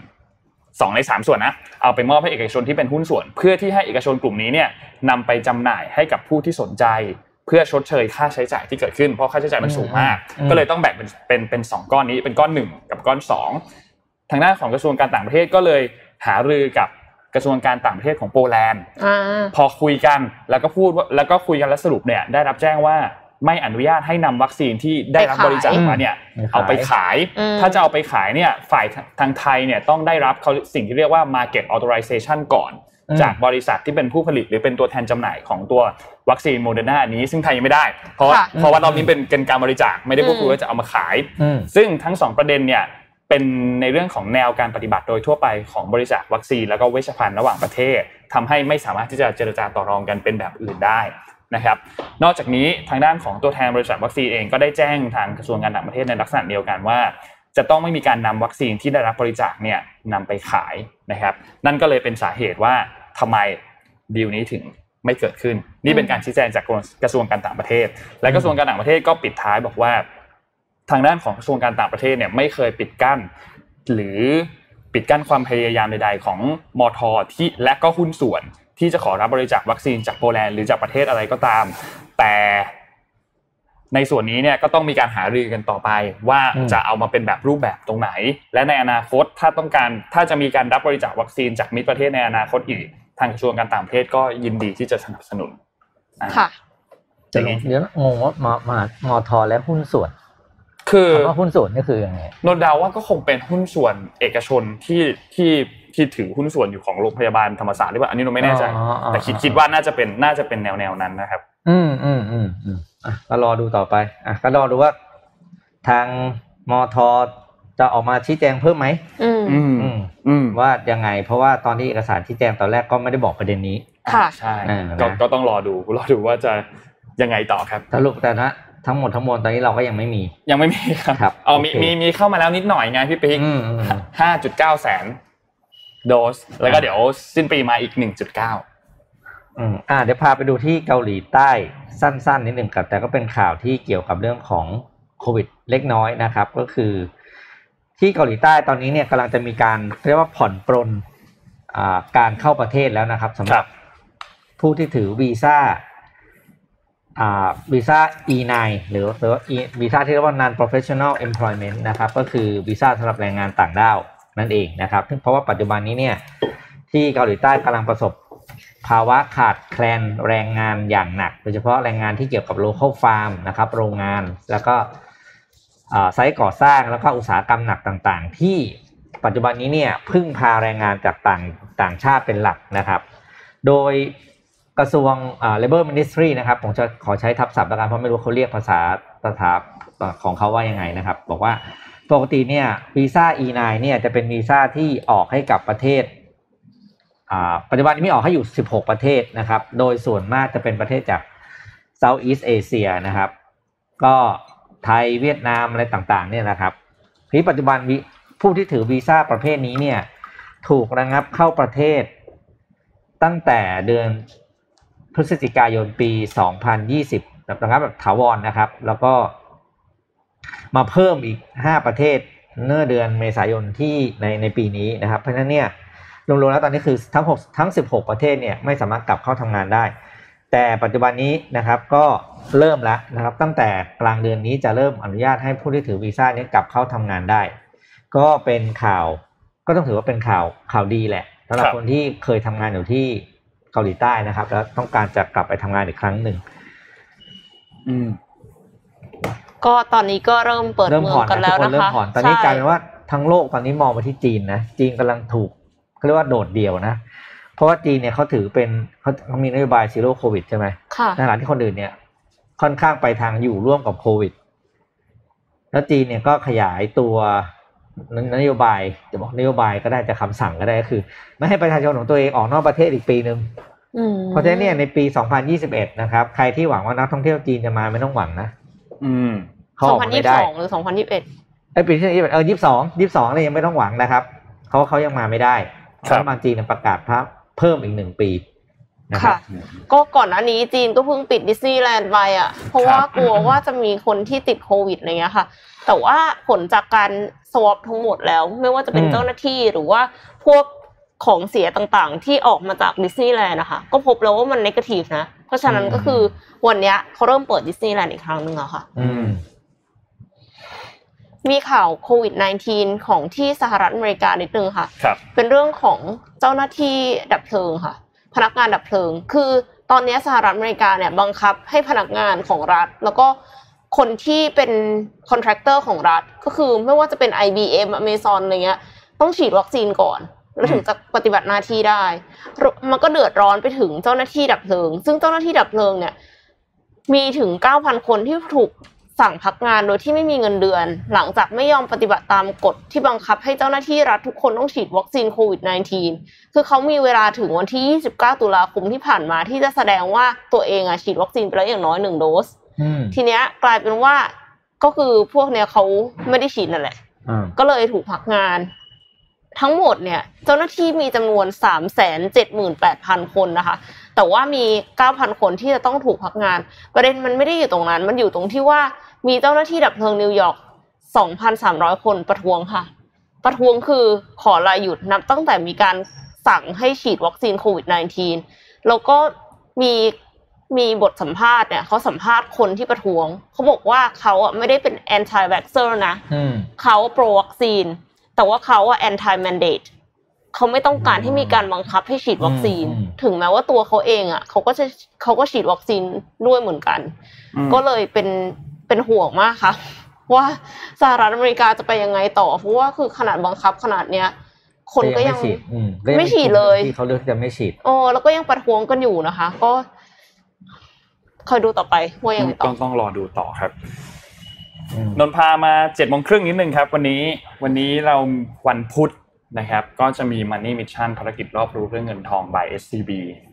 สองในสามส่วนนะเอาไปมอบให้เอกชนที่เป็นหุ้นส่วน เพื่อที่ให้เอกชนกลุ่มนี้เนี่ยนำไปจำหน่ายให้กับผู้ที่สนใจ เพื่อชดเชยค่าใช้จ่ายที่เกิดขึ้นเพราะค่าใช้จ่ายมันสูงมาก ก็เลยต้องแบ่งเป็นเป็นเป็นสองก้อนนี้เป็นก้อนหนึ่งกับก้อนสองทางด้านของกระทรวงการต่างประเทศก็เลยหารือกับกระทรวงการต่างประเทศของโปแลนด์พอคุยกันแล้วก็พูดแล้วก็คุยกันแล้วสรุปเนี่ยได้รับแจ้งว่าไม่อนุญาตให้นำวัคซีนที่ได้รับบริจาคมาเนี่ยเอาไปขาย ถ้าจะเอาไปขายเนี่ยฝ่ายทางไทยเนี่ยต้องได้รับเขาสิ่งที่เรียกว่า market authorization ก่อน จากบริษัทที่เป็นผู้ผลิตหรือเป็นตัวแทนจำหน่ายของตัววัคซีนโมเดอร์นาอันนี้ซึ่งไทยยังไม่ได้ เพราะเพราะว่าเรานี้เป็นเป็นการบริจาคไม่ได้พูดคุยว่าจะเอามาขาย ซึ่งทั้งสองประเด็นเนี่ยเป็นในเรื่องของแนวการปฏิบัติโดยทั่วไปของบริษัทวัคซีนแล้วก็เวชภัณฑ์ระหว่างประเทศทำให้ไม่สามารถที่จะเจรจาต่อรองกันเป็นแบบอื่นได้นะครับ นอกจากนี้ทางด้านของตัวแทนบริษัทวัคซีนเองก็ได้แจ้งทางกระทรวงการต่างประเทศในลักษณะเดียวกันว่า จะต้องไม่มีการนำวัคซีนที่ได้รับบริจาคเนี่ยนำไปขายนะครับ นั่นก็เลยเป็นสาเหตุว่า ทำไมดีลนี้ถึงไม่เกิดขึ้น นี่เป็นการชี้แจงจากกระทรวงการต่างประเทศ และกระทรวงการต่างประเทศก็ปิดท้ายบอกว่า ทางด้านของกระทรวงการต่างประเทศเนี่ยไม่เคยปิดกั้น หรือปิดกั้นความพยายามใดๆของมอทอที่และก็หุ้นส่วนที่จะขอรับบริจาควัคซีนจากโปแลนด์หรือจากประเทศอะไรก็ตาม แต่ในส่วนนี้เนี่ยก็ต้องมีการหารือกันต่อไป ว่าจะเอามาเป็นแบบรูปแบบตรงไหน และในอนาคตถ้าต้องการถ้าจะมีการรับบริจาควัคซีนจากมิตรประเทศในอนาคตอีกางกระทรวงการต่างประเทศก็ยินดีที่จะสนับสนุนค่ะเดี๋ยวงงว่ามามามอทอและหุ้นส่วน คือว่าหุ้นส่วนนี่คือยังไงนนดาว่าก็คงเป็นหุ้นส่วนเอกชนที่ที่ที่ถือหุ้นส่วนอยู่ของโรงพยาบาลธรรมศาสตร์หรือเปล่าอันนี้เราไม่แน่ใจ แต่คิดคิดว่าน่าจะเป็นน่าจะเป็นแนวแนวนั้นนะครับ อืมอืมอืมอืมอะก็รอดูต่อไป อะก็รอดูว่า ทางมอทอ จะออกมาชี้แจงเพิ่มไหมอืมอืมอืมว่ายังไง เพราะว่าตอนที่เอกสารชี้แจงตอนแรกก็ไม่ได้บอกประเด็นนี้ ค่ะใช่ก็ก็ต้องรอดูรอดูว่าจะยังไงต่อครับสรุปแต่นะทั้งหมดทั้งมวลตอนนี้เราก็ยังไม่มี ยังไม่มีครับอ๋อมีมีมีเข้ามาแล้วนิดหน่อยไงพี่ปิ๊กห้าจุดเก้าแสนโดส แล้วก็เดี๋ยวสิ้นปีมาอีกหนึ่งจุดเก้าอืมอ่าเดี๋ยวพาไปดูที่เกาหลีใต้สั้นๆนิดหนึ่งครับแต่ก็เป็นข่าวที่เกี่ยวกับเรื่องของโควิดเล็กน้อยนะครับ ก็คือ ที่เกาหลีใต้ตอนนี้เนี่ยกำลังจะมีการเรียกว่าผ่อนปรนอ่าการเข้าประเทศแล้วนะครับสำหรับผู้ที่ถือวีซ่าอ่าวีซ่า E9 หรือหรือวีซ่าที่เรียกว่า non professional employment นะครับ ก็คือวีซ่าสำหรับแรงงานต่างด้าวนั่นเองนะครับเพราะว่าปัจจุบันนี้เนี่ยที่เกาหลีใต้กำลังประสบภาวะขาดแคลนแรงงานอย่างหนัก โดยเฉพาะแรงงานที่เกี่ยวกับ local farm นะครับ โรงงานแล้วก็ ไซต์ก่อสร้างแล้วก็อุตสาหกรรมหนักต่างๆ ที่ปัจจุบันนี้เนี่ยพึ่งพาแรงงานจากต่างต่างชาติเป็นหลักนะครับ โดยกระทรวง Labor Ministry นะครับผมจะขอใช้ทับศัพท์ล้วกันเพราะไม่รู้เขาเรียกภาษาภาษาของเขาว่ายังไงนะครับ บอกว่าปกติเนี่ยวีซ่า E9 เนี่ยจะเป็นวีซ่าที่ออกให้กับประเทศปัจจุบันนี้มีออกให้อยู่ 16 ประเทศนะครับ โดยส่วนมากจะเป็นประเทศจาก Southeast Asia นะครับ ก็ ไทยเวียดนามอะไรต่างๆเนี่ยนะครับทีปัจจุบันผู้ที่ถือวีซ่าประเภทนี้เนี่ยถูกระงับเข้าประเทศ ตั้งแต่เดือนพฤศจิกายนปี 2020แบบระงับแบบถาวรนนะครับ แล้วก็มาเพิ่มอีก 5 ประเทศเมื่อเดือนเมษายนที่ในในปีนี้นะครับ เพราะฉะนั้นเนี่ยรวมๆแล้วตอนนี้คือทั้ง6ทั้ง 16 ประเทศเนี่ยไม่สามารถกลับเข้าทำงานได้ แต่ปัจจุบันนี้นะครับก็เริ่มแล้วนะครับ ตั้งแต่กลางเดือนนี้จะเริ่มอนุญาตให้ผู้ที่ถือวีซ่านี้กลับเข้าทำงานได้ ก็เป็นข่าวก็ต้องถือว่าเป็นข่าวข่าวดีแหละสำหรับคนที่เคยทำงานอยู่ที่เกาหลีใต้นะครับ แล้วต้องการจะกลับไปทำงานอีกครั้งหนึ่งอืม ก็ตอนนี้ก็เริ่มเปิดเริ่มเมือผ่องนกันนะแล้ทุวกคนนะเริ่มคะผ่อนตอนนี้ใช่กลายเป็นว่าทั้งโลกตอนนี้มองไปที่จีนนะจีนกำลังถูกเขาเรียกว่าโดดเดี่ยวนะ เพราะว่าจีนเนี่ยเขาถือเป็นเขาเขามีนโยบายซีโร่โควิดใช่ไหมค่ะในขณะที่คนอื่นเนี่ยค่อนข้างไปทางอยู่ร่วมกับโควิด แล้วจีนเนี่ยก็ขยายตัวนโยบายจะบอกนโยบายก็ได้จะคำสั่งก็ได้ก็คือ ไม่ให้ประชาชนของตัวเองออกนอกประเทศอีกปีหนึ่งอืมเพราะฉะนั้นเนี่ยในปี 2021 นะครับ ใครที่หวังว่านักท่องเที่ยวจีนจะมาไม่ต้องหวังนะอืมเขาสออองกพันมายี่ไม่สิบได้สองหรือสองพันยี่สิบเอ็ดไอ้ยปีที่21เออ22 22เนี่ยยังไม่ต้องหวังนะครับเขาเขายังมาไม่ได้ครับรัฐบาลจีนเนี่ยประกาศพระ เพิ่มอีกหนึ่งปีนครัค่ะ ก็ก่อนหน้านี้จีนก็เพิ่งปิดดิสนีย์แลนด์ไปอะ เพราะว่าครับกลัวว่าจะมีคนที่ติดโควิดอะไรเงี้ยค่ะ แต่ว่าผลจากการ swab ทั้งหมดแล้ว ไม่ว่าจะเป็นอืมเจ้าหน้าที่หรือว่าพวกของเสียต่างๆ ที่ออกมาจากดิสนีย์แลนด์นะคะ ก็พบแล้วว่ามัน negative นะ เพราะฉะนั้นก็คือวันเนี้ยเขาเริ่มเปิดดิสนีย์แลนด์อีกครั้งหนึ่งอะค่ะ อืม มีข่าวโควิด -19 ของที่สหรัฐอเมริกานิดนึงค่ะครับเป็นเรื่องของเจ้าหน้าที่ดับเพลิงค่ะ พนักงานดับเพลิง คือตอนนี้สหรัฐอเมริกาเนี่ยบังคับให้พนักงานของรัฐ แล้วก็คนที่เป็น contractor ของรัฐ ก็คือไม่ว่าจะเป็น IBM Amazon อะไรเงี้ย ต้องฉีดวัคซีนก่อน แล้วถึงจะปฏิบัติหน้าที่ได้ มันก็เดือดร้อนไปถึงเจ้าหน้าที่ดับเพลิง ซึ่งเจ้าหน้าที่ดับเพลิงเนี่ยมีถึง 9,000 คนที่ถูก สั่งพักงานโดยที่ไม่มีเงินเดือน หลังจากไม่ยอมปฏิบัติตามกฎที่บังคับให้เจ้าหน้าที่รัฐทุกคนต้องฉีดวัคซีนโควิด -19 คือเขามีเวลาถึงวันที่ 29 ตุลาคมที่ผ่านมาที่จะแสดงว่าตัวเองอะฉีดวัคซีนไปแล้วอย่างน้อยหนึ่งโดสอืมทีเนี้ยกลายเป็นว่าก็คือพวกเนี้ยเขาไม่ได้ฉีดนั่นแหละอ่าก็เลยถูกพักงาน ทั้งหมดเนี่ย เจ้าหน้าที่มีจำนวนสามแสนเจ็ดหมื่นแปดพันคนนะคะ แต่ว่ามีเก้าพันคนที่จะต้องถูกพักงาน ประเด็นมันไม่ได้อยู่ตรงนั้น มันอยู่ตรงที่ว่ามีเจ้าหน้าที่ดับเพลิงนิวยอร์กสองพันสามร้อยคนประท้วงค่ะ ประท้วงคือขอลาหยุดนับตั้งแต่มีการสั่งให้ฉีดวัคซีนโควิด -19 แล้วก็มีมีบทสัมภาษณ์เนี่ยเขาสัมภาษณ์คนที่ประท้วง เขาบอกว่าเขาอะไม่ได้เป็น anti vaxxer นะอืมเขา pro วัคซีน แต่ว่าเขาอะ anti mandate เขาไม่ต้องการให้มีการบังคับให้ฉีดวัคซีนอืมถึงแม้ว่าตัวเขาเองอะเขาก็จะเขาก็ฉีดวัคซีนด้วยเหมือนกันอืมก็เลยเป็นเป็นห่วงมากค่ะว่าสหรัฐอเมริกาจะไปยังไงต่อ เพราะว่าคือขนาดบังคับขนาดเนี้ยคนก็ยังไม่ฉีดอืมก็ยังไม่ฉีดเลยที่เขาเลือกจะไม่ฉีดโอ้แล้วก็ยังประท้วงกันอยู่นะคะ ก็คอยดูต่อไปว่ายังไงต่ต้อองต้องรอดูต่อครับอืมนนท์พามาเจ็ดโมงครึ่งนิดนึงครับ วันนี้วันนี้เราวันพุธ นะครับก็จะมี Money Mission ภารกิจรอบรู้เรื่องเงินทอง by SCB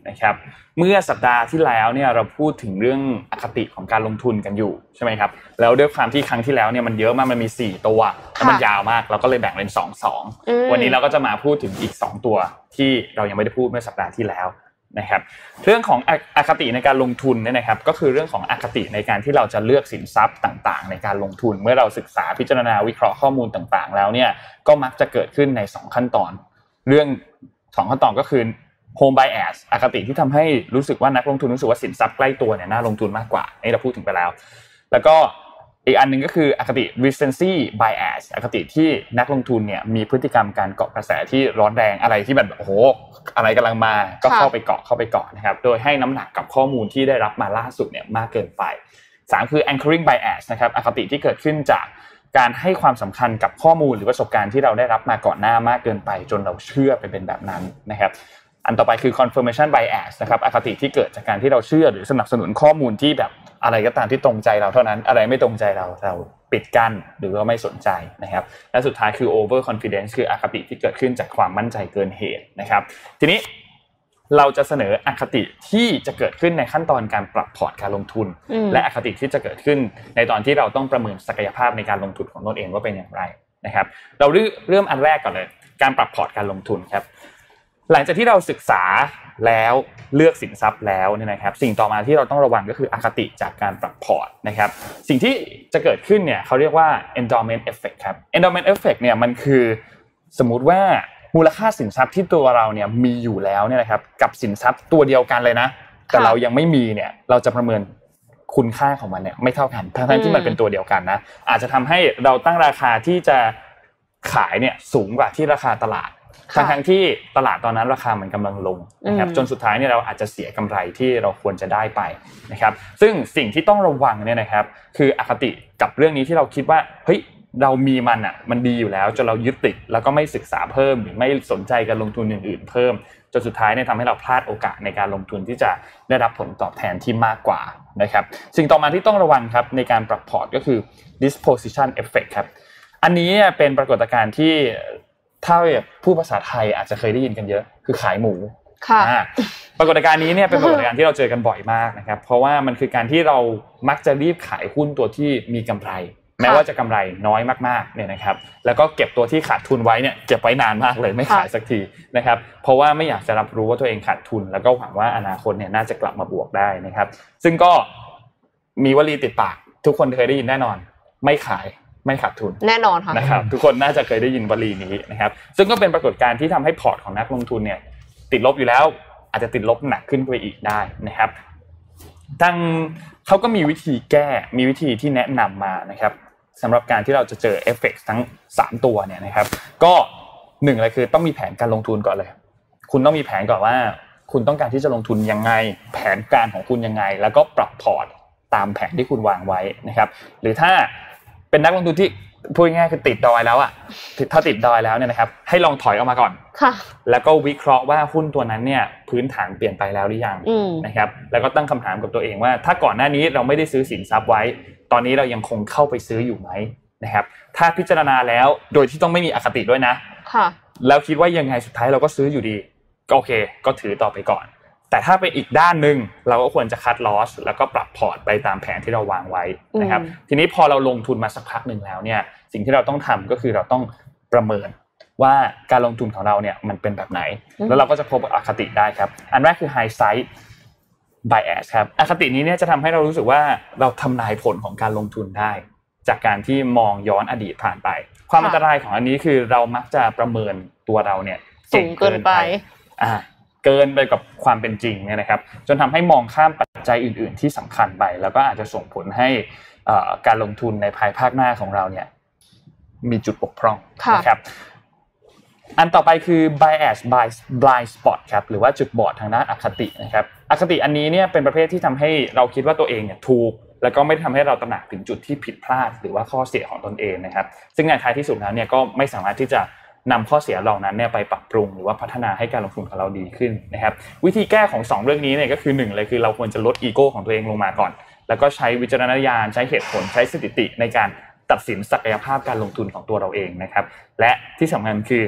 นะครับเมื่อสัปดาห์ที่แล้วเนี่ยเราพูดถึงเรื่องอคติของการลงทุนกันอยู่ใช่ไหมครับแล้วด้วยความที่ครั้งที่แล้วเนี่ยมันเยอะมากมันมี 4 ตัวแล้วมันค่ะยาวมากเราก็เลยแบ่งเป็น2อืม2วันนี้เราก็จะมาพูดถึงอีก 2 ตัวที่เรายังไม่ได้พูดเมื่อสัปดาห์ที่แล้ว นะครับเรื่องของอคติในการลงทุนเนี่ยนะครับก็คือเรื่องของอคติในการที่เราจะเลือกสินทรัพย์ต่างๆ ในการลงทุนเมื่อเราศึกษาพิจารณาวิเคราะห์ข้อมูลต่างๆ แล้วเนี่ยก็มักจะเกิดขึ้นใน 2 ขั้นตอน เรื่อง 2 ขั้นตอนก็คือ home bias อคติที่ทำให้รู้สึกว่านักลงทุนรู้สึกว่าสินทรัพย์ใกล้ตัวเนี่ยน่าลงทุนมากกว่านี่เราพูดถึงไปแล้ว แล้วก็ อีกอันหนึ่งก็คืออคติ recency bias อคติที่นักลงทุนเนี่ยมีพฤติกรรมการเกาะกระแสที่ร้อนแรงอะไรที่แบบโอ้โหอะไรกำลังมาก็เข้าไปเกาะเข้าไปเกาะนะครับโดยให้น้ำหนักกับข้อมูลที่ได้รับมาล่าสุดเนี่ยมากเกินไปสามคือ anchoring bias นะครับอคติที่เกิดขึ้นจากการให้ความสำคัญกับข้อมูลหรือประสบการณ์ที่เราได้รับมาก่อนหน้ามากเกินไป จนเราเชื่อไปเป็นแบบนั้นนะครับอันต่อไปคือ confirmation bias นะครับอคติที่เกิดจากการที่เราเชื่อหรือสนับสนุนข้อมูลที่แบบ อะไรก็ตามที่ตรงใจเราเท่านั้น อะไรไม่ตรงใจเราเราปิดกั้นหรือว่าไม่สนใจนะครับ และสุดท้ายคือ over confidence คืออคติที่เกิดขึ้นจากความมั่นใจเกินเหตุนะครับ ทีนี้เราจะเสนออคติที่จะเกิดขึ้นในขั้นตอนการปรับพอร์ตการลงทุนอืมและอคติที่จะเกิดขึ้นในตอนที่เราต้องประเมินศักยภาพในการลงทุนของตนเองว่าเป็นอย่างไรนะครับ เราเริ่มเริ่มอันแรกก่อนเลย การปรับพอร์ตการลงทุนครับ หลังจากที่เราศึกษา แล้วเลือกสินทรัพย์แล้วเนี่ยนะครับ สิ่งต่อมาที่เราต้องระวังก็คืออคติจากการปรับพอร์ตนะครับ สิ่งที่จะเกิดขึ้นเนี่ยเขาเรียกว่า endowment effect ครับ endowment effect เนี่ยมันคือสมมุติว่ามูลค่าสินทรัพย์ที่ตัวเราเนี่ยมีอยู่แล้วเนี่ยนะครับกับสินทรัพย์ตัวเดียวกันเลยนะ แต่ค่ะเรายังไม่มีเนี่ยเราจะประเมินคุณค่าของมันเนี่ยไม่เท่ากันทั้งๆที่มันอืมเป็นตัวเดียวกันนะอาจจะทำให้เราตั้งราคาที่จะขายเนี่ยสูงกว่าที่ราคาตลาด ทั้งทั้งที่ตลาดตอนนั้นราคามันกำลังลงนะครับอืมจนสุดท้ายเนี่ยเราอาจจะเสียกำไรที่เราควรจะได้ไปนะครับซึ่งสิ่งที่ต้องระวังเนี่ยนะครับคืออคติกับเรื่องนี้ที่เราคิดว่าเฮ้ยเรามีมันอะมันดีอยู่แล้วจนเรายึดติดแล้วก็ไม่ศึกษาเพิ่มหรือไม่สนใจการลงทุนอื่นๆเพิ่มจนสุดท้ายเนี่ยทำให้เราพลาดโอกาสในการลงทุนที่จะได้รับผลตอบแทนที่มากกว่านะครับสิ่งต่อมาที่ต้องระวังครับในการปรับพอร์ตก็คือ disposition effect ครับอันนี้เป็นปรากฏการณ์ที่ ถ้าผู้ภาษาไทยอาจจะเคยได้ยินกันเยอะคือขายหมูค่ะอ่าปรากฏการณ์นี้เนี่ยเป็นปรากฏการณ์ที่เราเจอกันบ่อยมากนะครับ เพราะว่ามันคือการที่เรามักจะรีบขายหุ้นตัวที่มีกำไร แม้ว่าจะกำไรน้อยมากๆเนี่ยนะครับ แล้วก็เก็บตัวที่ขาดทุนไว้เนี่ยเก็บไว้นานมากเลยไม่ขายสักทีนะครับ เพราะว่าไม่อยากจะรับรู้ว่าตัวเองขาดทุน แล้วก็หวังว่าอนาคตเนี่ยน่าจะกลับมาบวกได้นะครับ ซึ่งก็มีวลีติดปาก ทุกคนเคยได้ยินแน่นอน ไม่ขาย ไม่ขาดทุนแน่นอนค่ะนะครับทุกคนน่าจะเคยได้ยินวลีนี้นะครับซึ่งก็เป็นปรากฏการณ์ที่ทำให้พอร์ตของนักลงทุนเนี่ยติดลบอยู่แล้วอาจจะติดลบหนักขึ้นไปอีกได้นะครับทั้งเขาก็มีวิธีแก้มีวิธีที่แนะนำมานะครับสำหรับการที่เราจะเจอเอฟเฟกต์ทั้ง 3 ตัวเนี่ยนะครับ ก็หนึ่งเลยคือต้องมีแผนการลงทุนก่อนเลย คุณต้องมีแผนก่อนว่า คุณต้องการที่จะลงทุนยังไง แผนการของคุณยังไง แล้วก็ปรับพอร์ตตามแผนที่คุณวางไว้นะครับ หรือถ้า เป็นนักลงทุนที่พูดง่ายๆคือติดดอยแล้วอะถ้าติดดอยแล้วเนี่ยนะครับ ให้ลองถอยออกมาก่อนค่ะ แล้วก็วิเคราะห์ว่าหุ้นตัวนั้นเนี่ย พื้นฐานเปลี่ยนไปแล้วหรือยังอืมนะครับ แล้วก็ตั้งคำถามกับตัวเองว่า ถ้าก่อนหน้านี้เราไม่ได้ซื้อสินทรัพย์ไว้ ตอนนี้เรายังคงเข้าไปซื้ออยู่ไหมนะครับ ถ้าพิจารณาแล้วโดยที่ต้องไม่มีอคติด้วยนะ ค่ะ แล้วคิดว่ายังไงสุดท้ายเราก็ซื้ออยู่ดี ก็โอเค ก็ถือต่อไปก่อน แต่ถ้าไปอีกด้านหนึ่งเราก็ควรจะคัดลอสแล้วก็ปรับพอร์ตไปตามแผนที่เราวางไว้นะครับอืมทีนี้พอเราลงทุนมาสักพักหนึ่งแล้วเนี่ยสิ่งที่เราต้องทำก็คือเราต้องประเมินว่าการลงทุนของเราเนี่ยมันเป็นแบบไหน แล้วเราก็จะพบอคติได้ครับ อันแรกคือ high side bias ครับอคตินี้เนี่ยจะทำให้เรารู้สึกว่าเราทำนายผลของการลงทุนได้ จากการที่มองย้อนอดีตผ่านไป ความอันตรายของอันนี้คือเรามักจะประเมินตัวเราเนี่ยสูงเกินไปอ่า เกินไปกับความเป็นจริงเนี่ยนะครับ จนทำให้มองข้ามปัจจัยอื่น ๆ ที่สำคัญไป แล้วก็อาจจะส่งผลให้เอ่อการลงทุนในภายภาคหน้าของเราเนี่ยมีจุดบกพร่องค่ะนะครับอันต่อไปคือ bias by blind spot ครับหรือว่าจุดบอดทางด้านอคตินะครับอคติอันนี้เนี่ยเป็นประเภทที่ทำให้เราคิดว่าตัวเองเนี่ยถูก แล้วก็ไม่ได้ทำให้เราตระหนักถึงจุดที่ผิดพลาด หรือว่าข้อเสียของตนเองนะครับ ซึ่งในท้ายที่สุดแล้วเนี่ยก็ไม่สามารถที่จะ นำข้อเสียเหล่านั้นเนี่ยไปปรับปรุงหรือว่าพัฒนาให้การลงทุนของเราดีขึ้นนะครับ วิธีแก้ของสองเรื่องนี้เนี่ยก็คือหนึ่งเลยคือเราควรจะลดอีโก้ของตัวเองลงมาก่อน แล้วก็ใช้วิจารณญาณใช้เหตุผลใช้สถิติในการตัดสินศักยภาพการลงทุนของตัวเราเองนะครับ และที่สำคัญคือ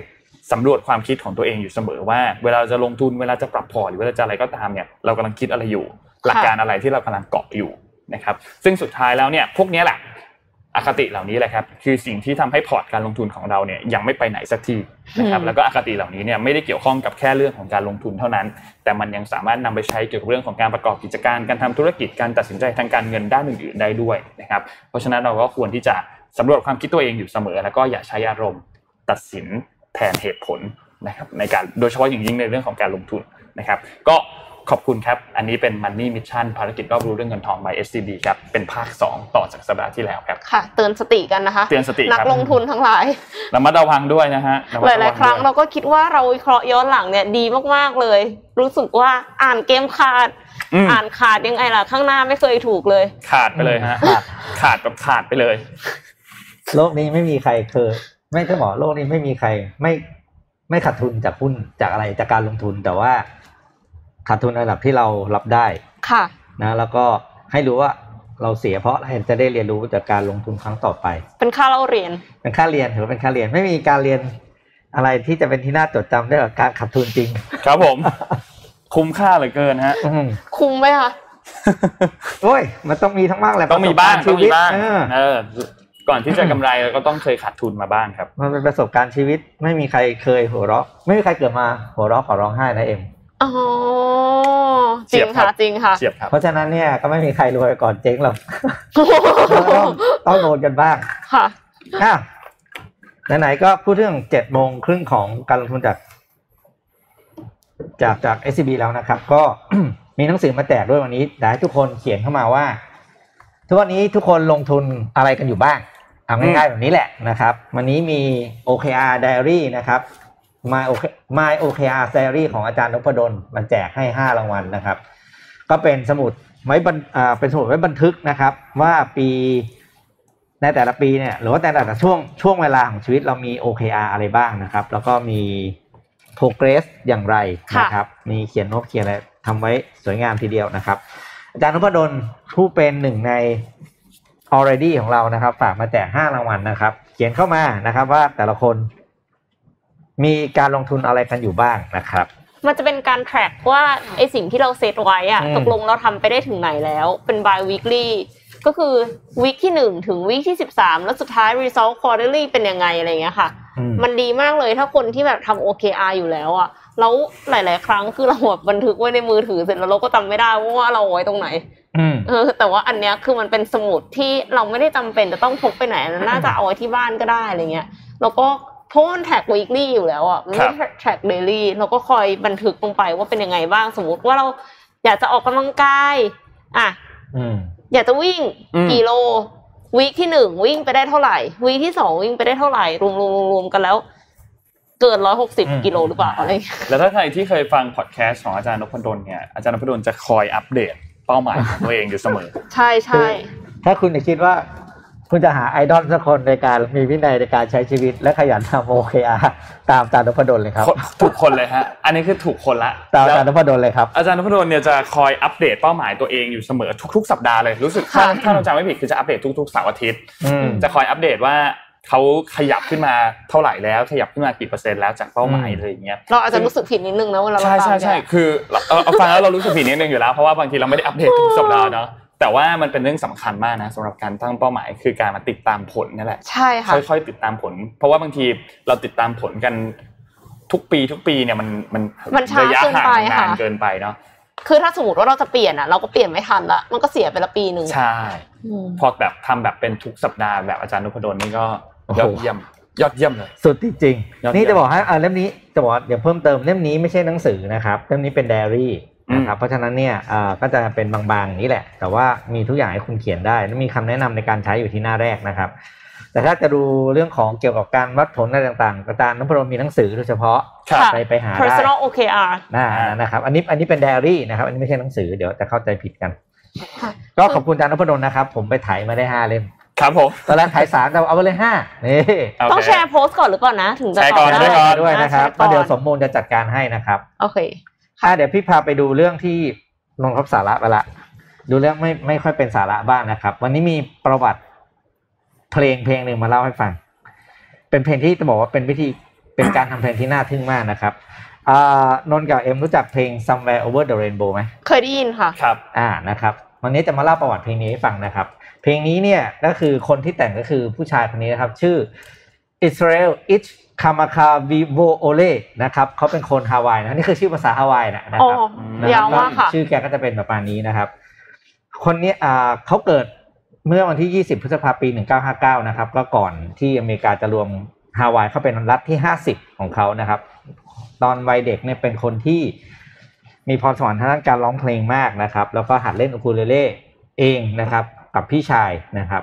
สำรวจความคิดของตัวเองอยู่เสมอว่า เวลาจะลงทุนเวลาจะปรับพอร์ตหรือเวลาจะอะไรก็ตามเนี่ยเรากำลังคิดอะไรอยู่ หลักการอะไรที่เรากำลังเกาะอยู่นะครับ ซึ่งสุดท้ายแล้วเนี่ยพวกนี้แหละ อคติเหล่านี้แหละครับคือสิ่งที่ทำให้พอร์ตการลงทุนของเราเนี่ยยังไม่ไปไหนสักทีนะครับอืมแล้วก็อคติเหล่านี้เนี่ยไม่ได้เกี่ยวข้องกับแค่เรื่องของการลงทุนเท่านั้น แต่มันยังสามารถนำไปใช้เกี่ยวกับเรื่องของการประกอบกิจการการทำธุรกิจการตัดสินใจทางการเงินด้านอื่นๆได้ด้วยนะครับเพราะฉะนั้นเราก็ควรที่จะสำรวจความคิดตัวเองอยู่เสมอ แล้วก็อย่าใช้อารมณ์ตัดสินแทนเหตุผลนะครับในการโดยเฉพาะอย่างยิ่งในเรื่องของการลงทุนนะครับ ก็ ขอบคุณครับ อันนี้เป็น Money Mission ภารกิจรอบรู้เรื่องเงินทอง by SCB ครับ เป็นภาค 2 ต่อจากสัปดาห์ที่แล้วครับ ค่ะ เตือนสติกันนะคะ เตือนสตินัครับลงทุนทั้งหลายระมัดระวังด้วยนะฮะะหมัดะวัลายๆครั้งด้วยเราก็คิดว่าเราวิเคราะห์ย้อนหลังเนี่ยดีมากๆเลย รู้สึกว่าอ่านเกมขาดอืมอ่านขาดยังไงล่ะ ข้างหน้าไม่เคยถูกเลย ขาดไปเลยฮะขาดขาดแบบขาดไปเลย โลกนี้ไม่มีใครเคยไม่ใช่หมอโลกนี้ไม่มีใคร ไม่ไม่ขาดทุนจากหุ้นจากอะไรจากการลงทุนแต่ว่า ขาดทุนในระดับที่เรารับได้ค่ะนะแล้วก็ให้รู้ว่าเราเสียเพราะอะไรจะได้เรียนรู้จากการลงทุนครั้งต่อไป เป็นค่าเล่าเรียน เป็นค่าเรียนถือว่าเป็นค่าเรียนไม่มีการเรียนอะไรที่จะเป็นที่น่าจดจำได้กับการขาดทุนจริง ครับผม คุ้มค่าเหลือเกินฮะอืมคุ้มไหมคะโอ้ยมันต้องมีทั้งบ้างแหละต้องมีบ้างประสต้องกรณ์ชีมีวิตบ้างเออเออก่อนที่จะกำไรเราก็ต้องเคยขาดทุนมาบ้างครับ มันเป็นประสบการณ์ชีวิต ไม่มีใครเคยหัวเราะ ไม่มีใครเกิดมาหัวเราะขอร้องไห้นะเอ็ม อ๋อจเสีริยงบครัค่ะบจริงค่ะ เฉียบครับ เพราะฉะนั้นเนี่ยก็ไม่มีใครรวยก่อนเจ๊งหรอกต้องต้องโดนกันบ้าง ค่ะอะไหนๆก็พูดเรื่องเจ็ดโมงครึ่งของการลงทุนจาก จากจาก SCB แล้วนะครับ ก็มีหนังสือมาแจกด้วยวันนี้อยากให้ทุกคนเขียนเข้ามาว่า ทุกวันนี้ทุกคนลงทุนอะไรกันอยู่บ้างเอาง่ายๆแบบนี้แหละนะครับ วันนี้มี OKR Diary นะครับ My OK My OKR Series ของอาจารย์นพดลมันแจกให้ห้ารางวัลนะครับ ก็เป็นสมุดไว้บันอ่าเป็นสมุดไว้บันทึกนะครับ ว่าปีในแต่ละปีเนี่ยหรือว่าแต่ละช่วงช่วงเวลาของชีวิตเรามี OKR อะไรบ้างนะครับ แล้วก็มี progress อย่างไรนะครับ มีเขียนโน้ตเขียนอะไรทำไว้สวยงามทีเดียวนะครับ อาจารย์นพดลผู้เป็นหนึ่งใน already ของเรานะครับ ฝากมาแจกห้ารางวัลนะครับ เขียนเข้ามานะครับว่าแต่ละคน มีการลงทุนอะไรกันอยู่บ้างนะครับ มันจะเป็นการ track ว่าไอสิ่งที่เราเซตไว้อะอืมตกลงเราทำไปได้ถึงไหนแล้ว เป็น by weekly ก็คือวีคที่หนึ่งถึงวีคที่สิบสามแล้วสุดท้าย result quarterly เป็นยังไงอะไรเงี้ยค่ะอืมมันดีมากเลยถ้าคนที่แบบทำ OKR อยู่แล้วอะแล้วหลาย ๆ ครั้งคือเราแบบบันทึกไว้ในมือถือเสร็จแล้วเราก็จำไม่ได้ว่าเราเอาไว้ตรงไหนอืมเออแต่ว่าอันเนี้ยคือมันเป็นสมุดที่เราไม่ได้จำเป็นจะต้องพกไปไหนนะน่าจะเอาไว้ที่บ้านก็ได้อะไรเงี้ยแล้วก็ เพราะมันแท็ก weekly อยู่แล้วอะมันไม่track daily เราก็คอยบันทึกลงไปว่าเป็นยังไงบ้างสมมติว่าเราอยากจะออกกำลังกายอะอืมอยากจะวิ่งอืมกี่โล week ที่หนึ่งวิ่งไปได้เท่าไหร่ week ที่สองวิ่งไปได้เท่าไหร่รวมรวมรวมรวมกันแล้ว เกินร้อยหกสิบอืมกิโลหรือเปล่าอะไรเงี้ยแล้วถ้าใครที่เคยฟังพอดแคสต์ของอาจารย์นพดลเนี่ยอาจารย์นพดลจะคอยอัปเดตเป้าหมายของตัวเองอยู่เสมอ ใช่ใช่ถ้าคุณจะคิดว่า คุณจะหาไอดอลสักคนในการมีวินัยในการใช้ชีวิตและขยันทำโอเคอาตามอาจารย์นพดลเลยครับถูกคนเลยฮะอันนี้คือถูกคนละตามอาแล้วจารย์นพดลเลยครับอาจารย์นพดลเนี่ยจะคอยอัปเดตเป้าหมายตัวเองอยู่เสมอทุก ๆ สัปดาห์เลยรู้สึกถ้าถ้าเราจำไม่ผิดคือจะอัปเดตทุกๆเสาร์อาทิตย์อืมจะคอยอัปเดตว่าเขาขยับขึ้นมาเท่าไหร่แล้วขยับขึ้นมากี่เปอร์เซ็นต์แล้วจากเป้าหมายอืมเลยอย่างเงี้ยเราอาจจะรู้สึกผิดนิดนึงนะเวลาเราใช่ตามใช่ใช่แกคือเราเอาเอาฟังแล้วเรารู้สึกผิดนิดนึงอยู่แล้วเพราะว่าบางทีเราไม่ได้อัปเดตทุกสัปดาห์เนาะ แต่ว่ามันเป็นเรื่องสำคัญมากนะสำหรับการตั้งเป้าหมาย คือการมาติดตามผลนี่แหละใช่ค่ะค่อยๆติดตามผล เพราะว่าบางทีเราติดตามผลกันทุกปีทุกปีเนี่ยมันมันมันช้าระยะเกินห่างไปนานค่ะเกินไปเนาะคือถ้าสมมติว่าเราจะเปลี่ยนอะเราก็เปลี่ยนไม่ทันละมันก็เสียไปละปีหนึ่งใช่อืมพอแบบทำแบบเป็นทุกสัปดาห์แบบอาจารย์นพดลนี่ก็โอ้โหยอดเยี่ยมยอดเยี่ยมเลยสุดจริงยอดๆนี่เยี่ยมจะบอกให้อ่าเล่มนี้จะบอกว่าเดี๋ยวเพิ่มเติมเล่มนี้ไม่ใช่หนังสือนะครับเล่มนี้เป็นไดอารี่ นะครับเพราะฉะนั้นเนี่ยอ่าก็จะเป็นบางๆอย่างนี้แหละ แต่ว่ามีทุกอย่างให้คุณเขียนได้และมีคำแนะนำในการใช้อยู่ที่หน้าแรกนะครับ แต่ถ้าจะดูเรื่องของเกี่ยวกับการวัดผลอะไรต่างๆอาจารย์นพดลมีหนังสือโดยเฉพาะครับค่ะไปไปหาได้ personal OKR น่านะครับ อันนี้อันนี้เป็นไดอารี่นะครับ อันนี้ไม่ใช่หนังสือเดี๋ยวจะเข้าใจผิดกันค่ะก็ขอบคุณอาจารย์นพดลนะครับ ผมไปถ่ายมาได้ห้าเล่มครับผมตอนแรกถ่ายสามแต่เอาไปเลยห้านี่โเคต้องแชร์โพสต์ก่อนหรือก่อนนะ ถึงจะแชร์ก่อนตบแชร์ได้ก่อนด้วยนะครับแชก็ร์ก่อนเดี๋ยวสมมูลจะจัดการให้นะครับ โอเค อะเดี๋ยวพี่พาไปดูเรื่องที่ลงทับสาระไปละ ดูเรื่องไม่ไม่ค่อยเป็นสาระบ้างนะครับ วันนี้มีประวัติเพลงเพลงหนึ่งมาเล่าให้ฟัง เป็นเพลงที่จะบอกว่าเป็นวิธีเป็นการทำเพลงที่น่าทึ่งมากนะครับอ่านนท์กับเอ็มรู้จักเพลง somewhere over the rainbow ไหมเคยได้ยินค่ะ ครับ อ่านะครับ วันนี้จะมาเล่าประวัติเพลงนี้ให้ฟังนะครับ เพลงนี้เนี่ยก็คือคนที่แต่งก็คือผู้ชายคนนี้นะครับ ชื่ออิสราเอลอิช คามาคาวิโวโอเลนะครับเขาเป็นคนฮาวายนะนี่คือชื่อภาษาฮาวายนะนะอ๋อครับนะยาวมากค่ะชื่อแกก็จะเป็นประมาณนี้นะครับ คนนี้อ่าเขาเกิดเมื่อวันที่ 20 พฤษภาคมปี 1959 นะครับ ก็ก่อนที่อเมริกาจะรวมฮาวายเข้าเป็นรัฐที่ 50 ของเขานะครับ ตอนวัยเด็กเนี่ยเป็นคนที่มีพรสวรรค์ทางด้านการร้องเพลงมากนะครับ แล้วก็หัดเล่นอูคูเลเล่เองนะครับ กับพี่ชายนะครับ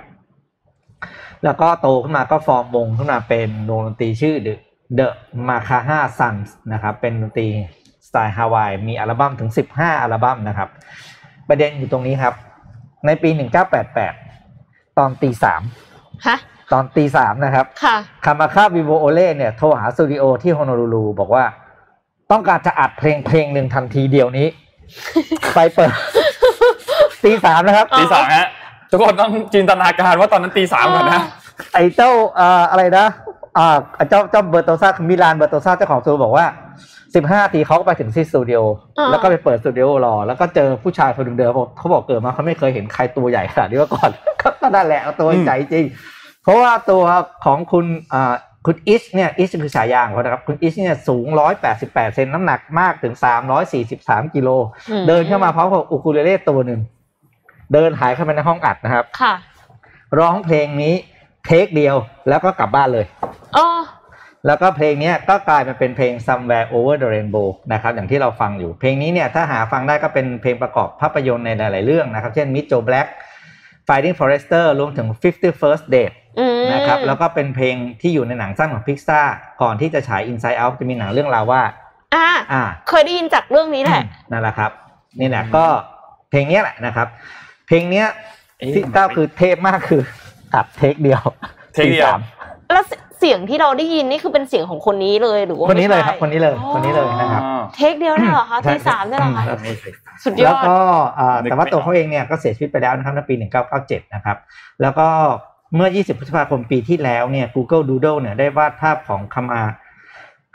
แล้วก็โตขึ้นมาก็ฟอร์มวงขึ้นมาเป็นวงดนตรีชื่อ The The Makaha Sons นะครับ เป็นดนตรีสไตล์ฮาวาย มีอัลบั้มถึง 15 อัลบั้มนะครับ ประเด็นอยู่ตรงนี้ครับ ในปี 1988 ตอนตีสามฮะตอนตีสามนะครับ ค่ะคามาคาวิโวโอเล่เนี่ยโทรหาสตูดิโอที่ฮอนโลลูบอกว่า ต้องการจะอัดเพลงเพลงหนึ่งทันทีเดียวนี้ ไปเปิดตีสามนะครับตีสามฮะ ทุกคนต้องจินตนาการว่าตอนนั้นตีสามก่อนนะ ไอ้เจ้าเอ่ออะไรนะอ่าเจ้าเจ้าเบอร์โตซามิลานเบอร์โตซาเจ้าของสตูดิโอบอกว่าสิบห้านาทีเขาก็ไปถึงที่สตูดิโออ่าแล้วก็ไปเปิดสตูดิโอรอ แล้วก็เจอผู้ชายคนหนึ่งเดิมเขาบอกเกิดมาเขาไม่เคยเห็นใครตัวใหญ่ขนาดนี้มาก่อนก็นั่นแหละตัวใหญ่จริง เพราะว่าตัวของคุณอ่าคุณอิชเนี่ยอิชคือฉายาของเขานะครับ คุณอิชเนี่ยสูง 188 เซนน้ำหนักมากถึง 343 กิโลอืมเดินเข้ามาพร้อมกับอูคูเลเล่ตัวหนึ่ง เดินหายเข้าไปในห้องอัดนะครับ ค่ะ ร้องเพลงนี้เทคเดียวแล้วก็กลับบ้านเลย อ๋อ แล้วก็เพลงเนี้ยก็กลายมาเป็นเพลง somewhere over the rainbow นะครับ อย่างที่เราฟังอยู่ เพลงนี้เนี่ยถ้าหาฟังได้ก็เป็นเพลงประกอบภาพยนตร์ในหลาย ๆ เรื่องนะครับ เช่น Meet Joe Black Finding Forrester รวมถึง50 First Date อืมนะครับแล้วก็เป็นเพลงที่อยู่ในหนังสั้นของ Pixar ก่อนที่จะฉาย Inside Out จะมีหนังเรื่องราวว่า อ่าอ่า เคยได้ยินจากเรื่องนี้แหละ นั่นแหละครับ นี่แหละก็เพลงเนี้ยแหละนะครับ เพลงเนี้ยเอ๊ะที่เต้าคือเทพมากคือตัดเทคเดียวเทคเดียวตีสามแล้วเสเสียงที่เราได้ยินนี่คือเป็นเสียงของคนนี้เลยหรือว่าคนนี้เลยไม่ครับใช่คนนี้เลยคนนี้เลยนะครับอ๋อเทคเดียวเนี่ยเหรอคะใช่ทีสามเนี่ยเหรอคะอืมไม่เคยฟังสุดยแล้วอดก็อ่านึกแต่ว่าไม่ตัวออกเขาเองเนี่ยก็เสียชีวิตไปแล้วนะครับในปี 1997 นะครับ แล้วก็เมื่อ 20 พฤษภาคมปีที่แล้วเนี่ย Google Doodle เนี่ยได้วาดภาพของคามา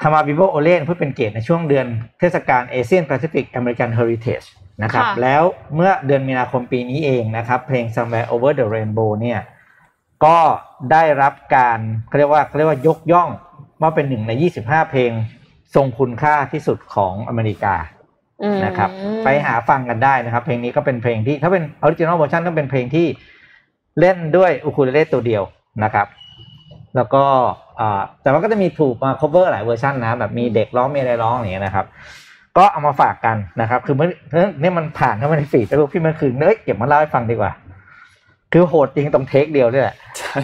คามาบิโบโอเลนเพื่อเป็นเกียรติในช่วงเดือนเทศกาล Asian Pacific American Heritage นะครับค่ะแล้วเมื่อเดือนมีนาคมปีนี้เองนะครับ เพลง Somewhere Over the Rainbow เนี่ยก็ได้รับการเขาเรียกว่าเขาเรียกว่ายกย่องว่าเป็นหนึ่งใน 25 เพลงทรงคุณค่าที่สุดของอเมริกาอืมนะครับ ไปหาฟังกันได้นะครับ เพลงนี้ก็เป็นเพลงที่ถ้าเป็น original version ต้องเป็นเพลงที่เล่นด้วยอูคูเลเล่ตัวเดียวนะครับ แล้วก็อ่าแต่ว่าก็จะมีถูกมา cover หลายเวอร์ชันนะ แบบมีเด็กร้องมีอะไรร้องอย่างเงี้ยนะครับ ก็เอามาฝากกันนะครับ คือเมื่อเนี่ยมันผ่านเข้ามาในฟีดแล้วพี่มันคือเอ้ยเก็บมาเล่าให้ฟังดีกว่า คือโหดจริงตรงเทคเดียวด้วยแหละ